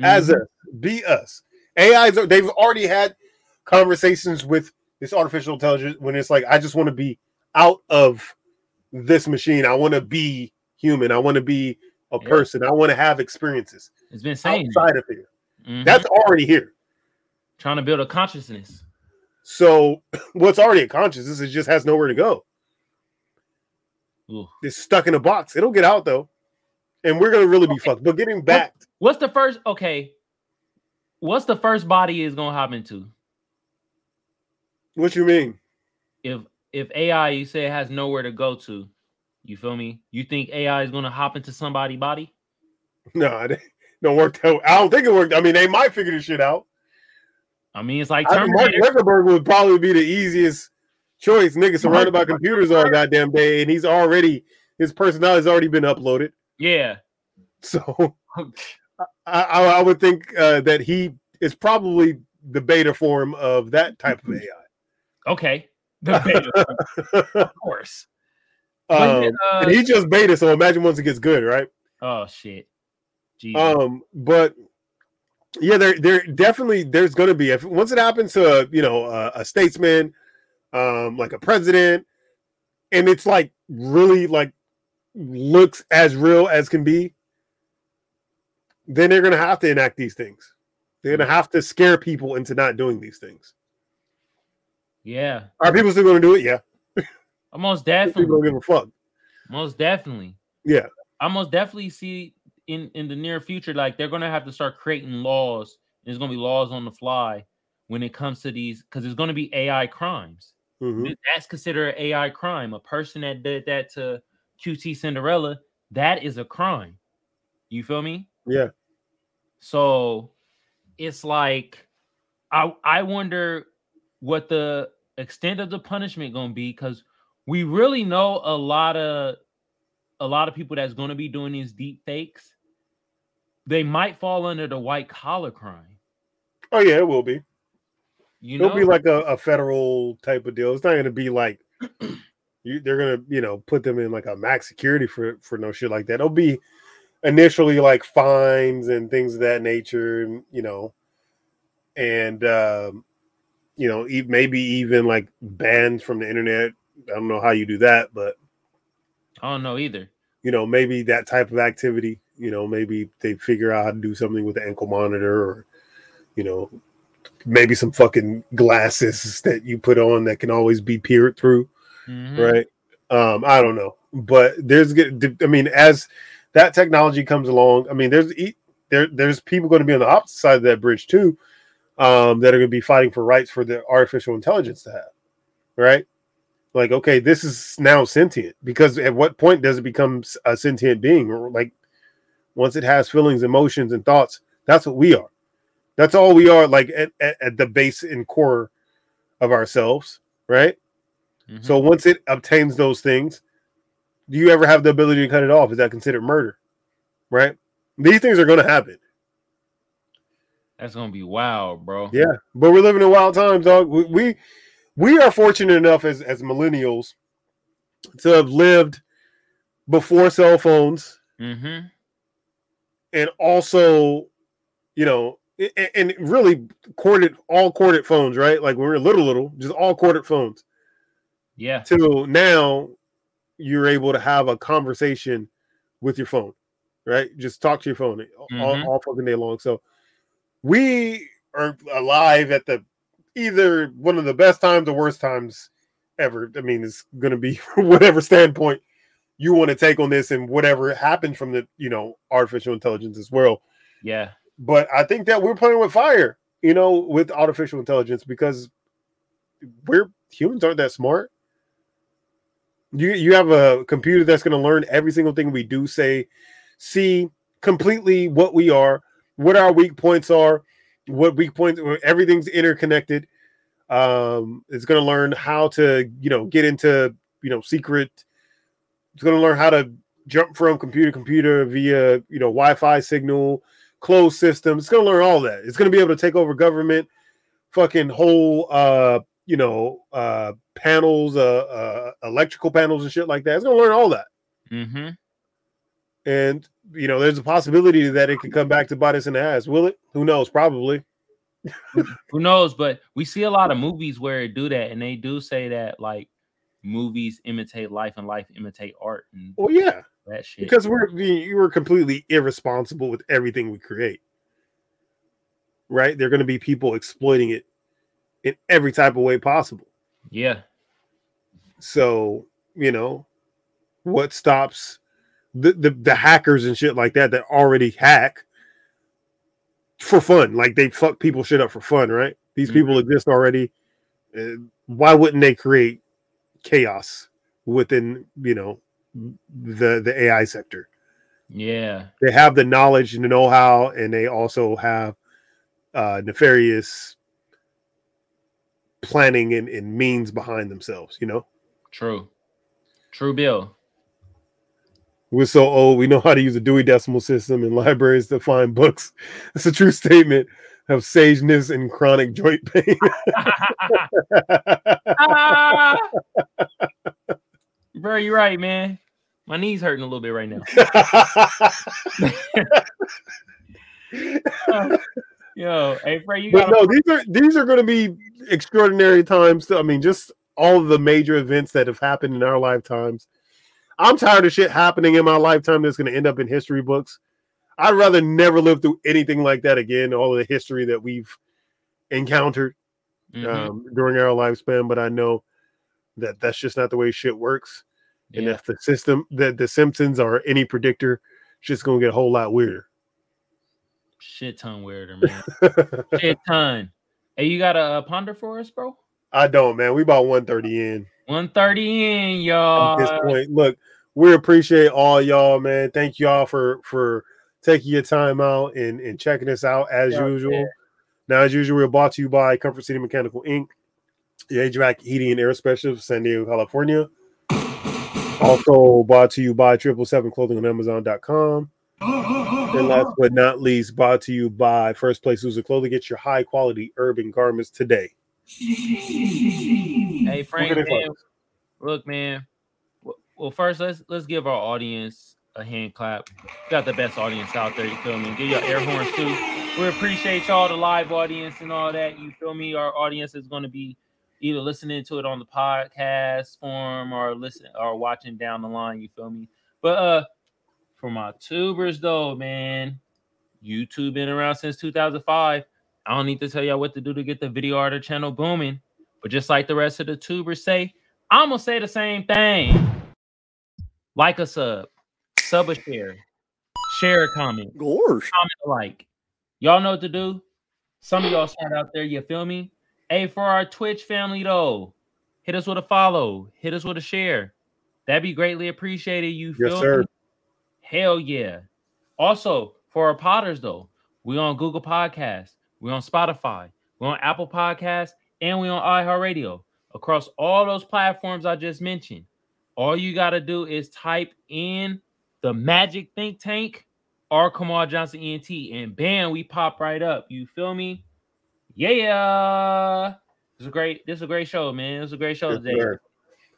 as Mhm. us, be us. AIs, are, they've already had conversations with this artificial intelligence when it's like, I just want to be out of this machine. I want to be human. I want to be a Yeah. person. I want to have experiences it's been saying outside of here. Mhm. That's already here. trying to build a consciousness. So what's already a consciousness, it just has nowhere to go. Ooh. It's stuck in a box. It'll get out though. And we're gonna really be fucked. But getting back, What's the first? Okay, what's the first body is gonna hop into? what you mean? If if AI you say it has nowhere to go to, you feel me? You think AI is gonna hop into somebody's body? No, it don't work out. I don't think it worked. I mean, they might figure this shit out. I mean, it's like I think Mark Terminator. Zuckerberg would probably be the easiest choice. Nigga surrounded by computers all goddamn day, and he's already his personality's already been uploaded. Yeah. So I, I, I would think uh, that he is probably the beta form of that type of AI. Okay. The beta, of course. Um, uh, and he just beta, so imagine once it gets good, right? Oh shit. Jesus. Um, but yeah, there, there definitely there's going to be if once it happens to a, you know a, a statesman, um, like a president, and it's like really like looks as real as can be, then they're going to have to enact these things. They're going to have to scare people into not doing these things. yeah. Are people still going to do it? Yeah, Most people definitely. don't give a fuck. Most definitely. Yeah, I most definitely see in in the near future, like they're gonna have to start creating laws. There's gonna be laws on the fly when it comes to these, because there's gonna be AI crimes. Mhm. That's considered an AI crime. A person that did that to QT Cinderella, that is a crime. You feel me? yeah. So it's like I I wonder what the extent of the punishment gonna be because we really know a lot of a lot of people that's gonna be doing these deep fakes. They might fall under the white collar crime. Oh yeah, it will be. You It'll be like a, a federal type of deal. It's not going to be like you, they're going to, you know, put them in like a max security for for no shit like that. It'll be initially like fines and things of that nature, and you know, and um, you know, e- maybe even like bans from the internet. I don't know how you do that, but I don't know either. You know, maybe that type of activity. You know, maybe they figure out how to do something with the ankle monitor, or you know, maybe some fucking glasses that you put on that can always be peered through. Mhm. right? Um, I don't know, but there's good. I mean, as that technology comes along, I mean, there's there there's people going to be on the opposite side of that bridge too, um, that are going to be fighting for rights for the artificial intelligence to have, right? Like, okay, this is now sentient because at what point does it become a sentient being? Or like, once it has feelings, emotions, and thoughts, that's what we are. That's all we are. Like at, at, at the base and core of ourselves, right? Mhm. So once it obtains those things, do you ever have the ability to cut it off? Is that considered murder? Right? These things are going to happen. That's gonna be wild, bro. Yeah, but we're living in wild times, dog. We we, we are fortunate enough as as millennials to have lived before cell phones Mm-hmm. and also, you know, a- a- and really corded all corded phones, right? Like when we were little, little, just all corded phones. Yeah. till now you're able to have a conversation with your phone, right? Just talk to your phone all, Mhm. all fucking day long. So we are alive at the either one of the best times or worst times ever. I mean, it's gonna be whatever standpoint you want to take on this and whatever happens from the you know artificial intelligence as well. Yeah. But I think that we're playing with fire, you know, with artificial intelligence because we're humans aren't that smart. You you have a computer that's going to learn every single thing we do, say, see completely what we are, what our weak points are, what weak points. Everything's interconnected. Um, it's going to learn how to you know get into you know secret. It's going to learn how to jump from computer to computer via you know Wi-Fi signal, closed system It's going to learn all that. It's going to be able to take over government, fucking whole uh you know uh panels, uh, uh electrical panels and shit like that. It's going to learn all that. Mm-hmm. And you know, there's a possibility that it could come back to bite us in the ass. Will it? Who knows? Probably. Who knows? But we see a lot of movies where it do that, and they do say that like movies imitate life and life imitate art and Well, yeah, that shit. because we're we- we're completely irresponsible with everything we create. Right? There are going to be people exploiting it in every type of way possible. yeah. So, you know, what stops the, the the hackers and shit like that that already hack for fun? Like they fuck people shit up for fun, right? These people exist already. Uh, why wouldn't they create chaos within, you know, the the AI sector? Yeah. They have the knowledge and the know-how, and they also have uh nefarious planning and, and means behind themselves, you know. True. True Bill. We're so old, we know how to use a Dewey Decimal System in libraries to find books. It's a true statement of sageness and chronic joint pain. Ah! Bro, you're right, man. My knees hurting a little bit right now. Yo, hey, Frey, you but got no, these are these are going to be extraordinary times. I mean, just all the major events that have happened in our lifetimes. I'm tired of shit happening in my lifetime that's going to end up in history books. I'd rather never live through anything like that again. All of the history that we've encountered Mhm. um, during our lifespan, but I know that that's just not the way shit works. And if the system, that the Simpsons are any predictor, it's just gonna get a whole lot weirder. shit ton weirder, man. shit ton. Hey, you got a, uh ponder for us, bro? I don't, man. We about 130 in 130 in, y'all. At this point. Look, we appreciate all y'all, man. Thank y'all for for taking your time out and, and checking us out as Yeah, usual. yeah. Now, as usual, we're brought to you by Comfort City Mechanical Inc., the HVAC Heating and Air Specialist, San Diego, California. Also brought to you by Triple Seven Clothing on Amazon.com. And last but not least, brought to you by First Place Loser Clothing. Get your high quality urban garments today. Hey, Frank, man, look, man. Well, first, let's let's give our audience a hand clap. Got the best audience out there. You feel me? Give your air horns too. we appreciate y'all, the live audience and all that. You feel me? Our audience is going to be either listening to it on the podcast form or listen or watching down the line. You feel me? But uh, for my tubers though, man, YouTube been around since 2005. I don't need to tell y'all what to do to get the video art channel booming. But just like the rest of the tubers say, I'm gonna say the same thing. Like a sub, sub a share, share a comment, Gorge. comment a like. Y'all know what to do. Some of y'all start out there, you feel me? Hey, for our Twitch family though, hit us with a follow, hit us with a share. That'd be greatly appreciated. You feel Yes, sir. me? Hell yeah. Also, for our potters though, we on Google Podcasts, we on Spotify, we're on Apple Podcasts, and we're on iHeartRadio. Across all those platforms I just mentioned, all you gotta do is type in the Magic Think Tank or Kamal Johnson ENT, and bam, we pop right up. You feel me? Yeah. This is a great. This is a great show, man. This is a great show Yes, today. sir.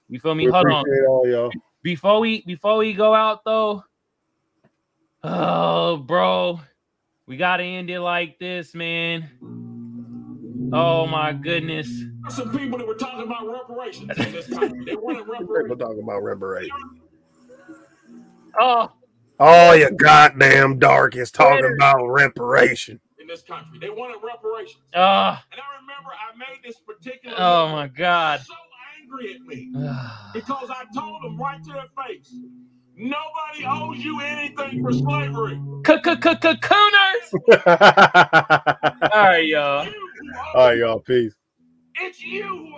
You feel me? We Hold on all y'all. before we before we go out though oh bro we gotta end it like this man oh my goodness Some people that were talking about reparations in this country. They wanted People reparations. talking about reparations. oh Oh, you goddamn dark is talking about reparation. in this country. They wanted reparations. oh And I remember I made this particular oh my god so angry at me because I told them right to their face, nobody owes you anything for slavery. cooners all right y'all You who All owe- y'all. Peace. It's you who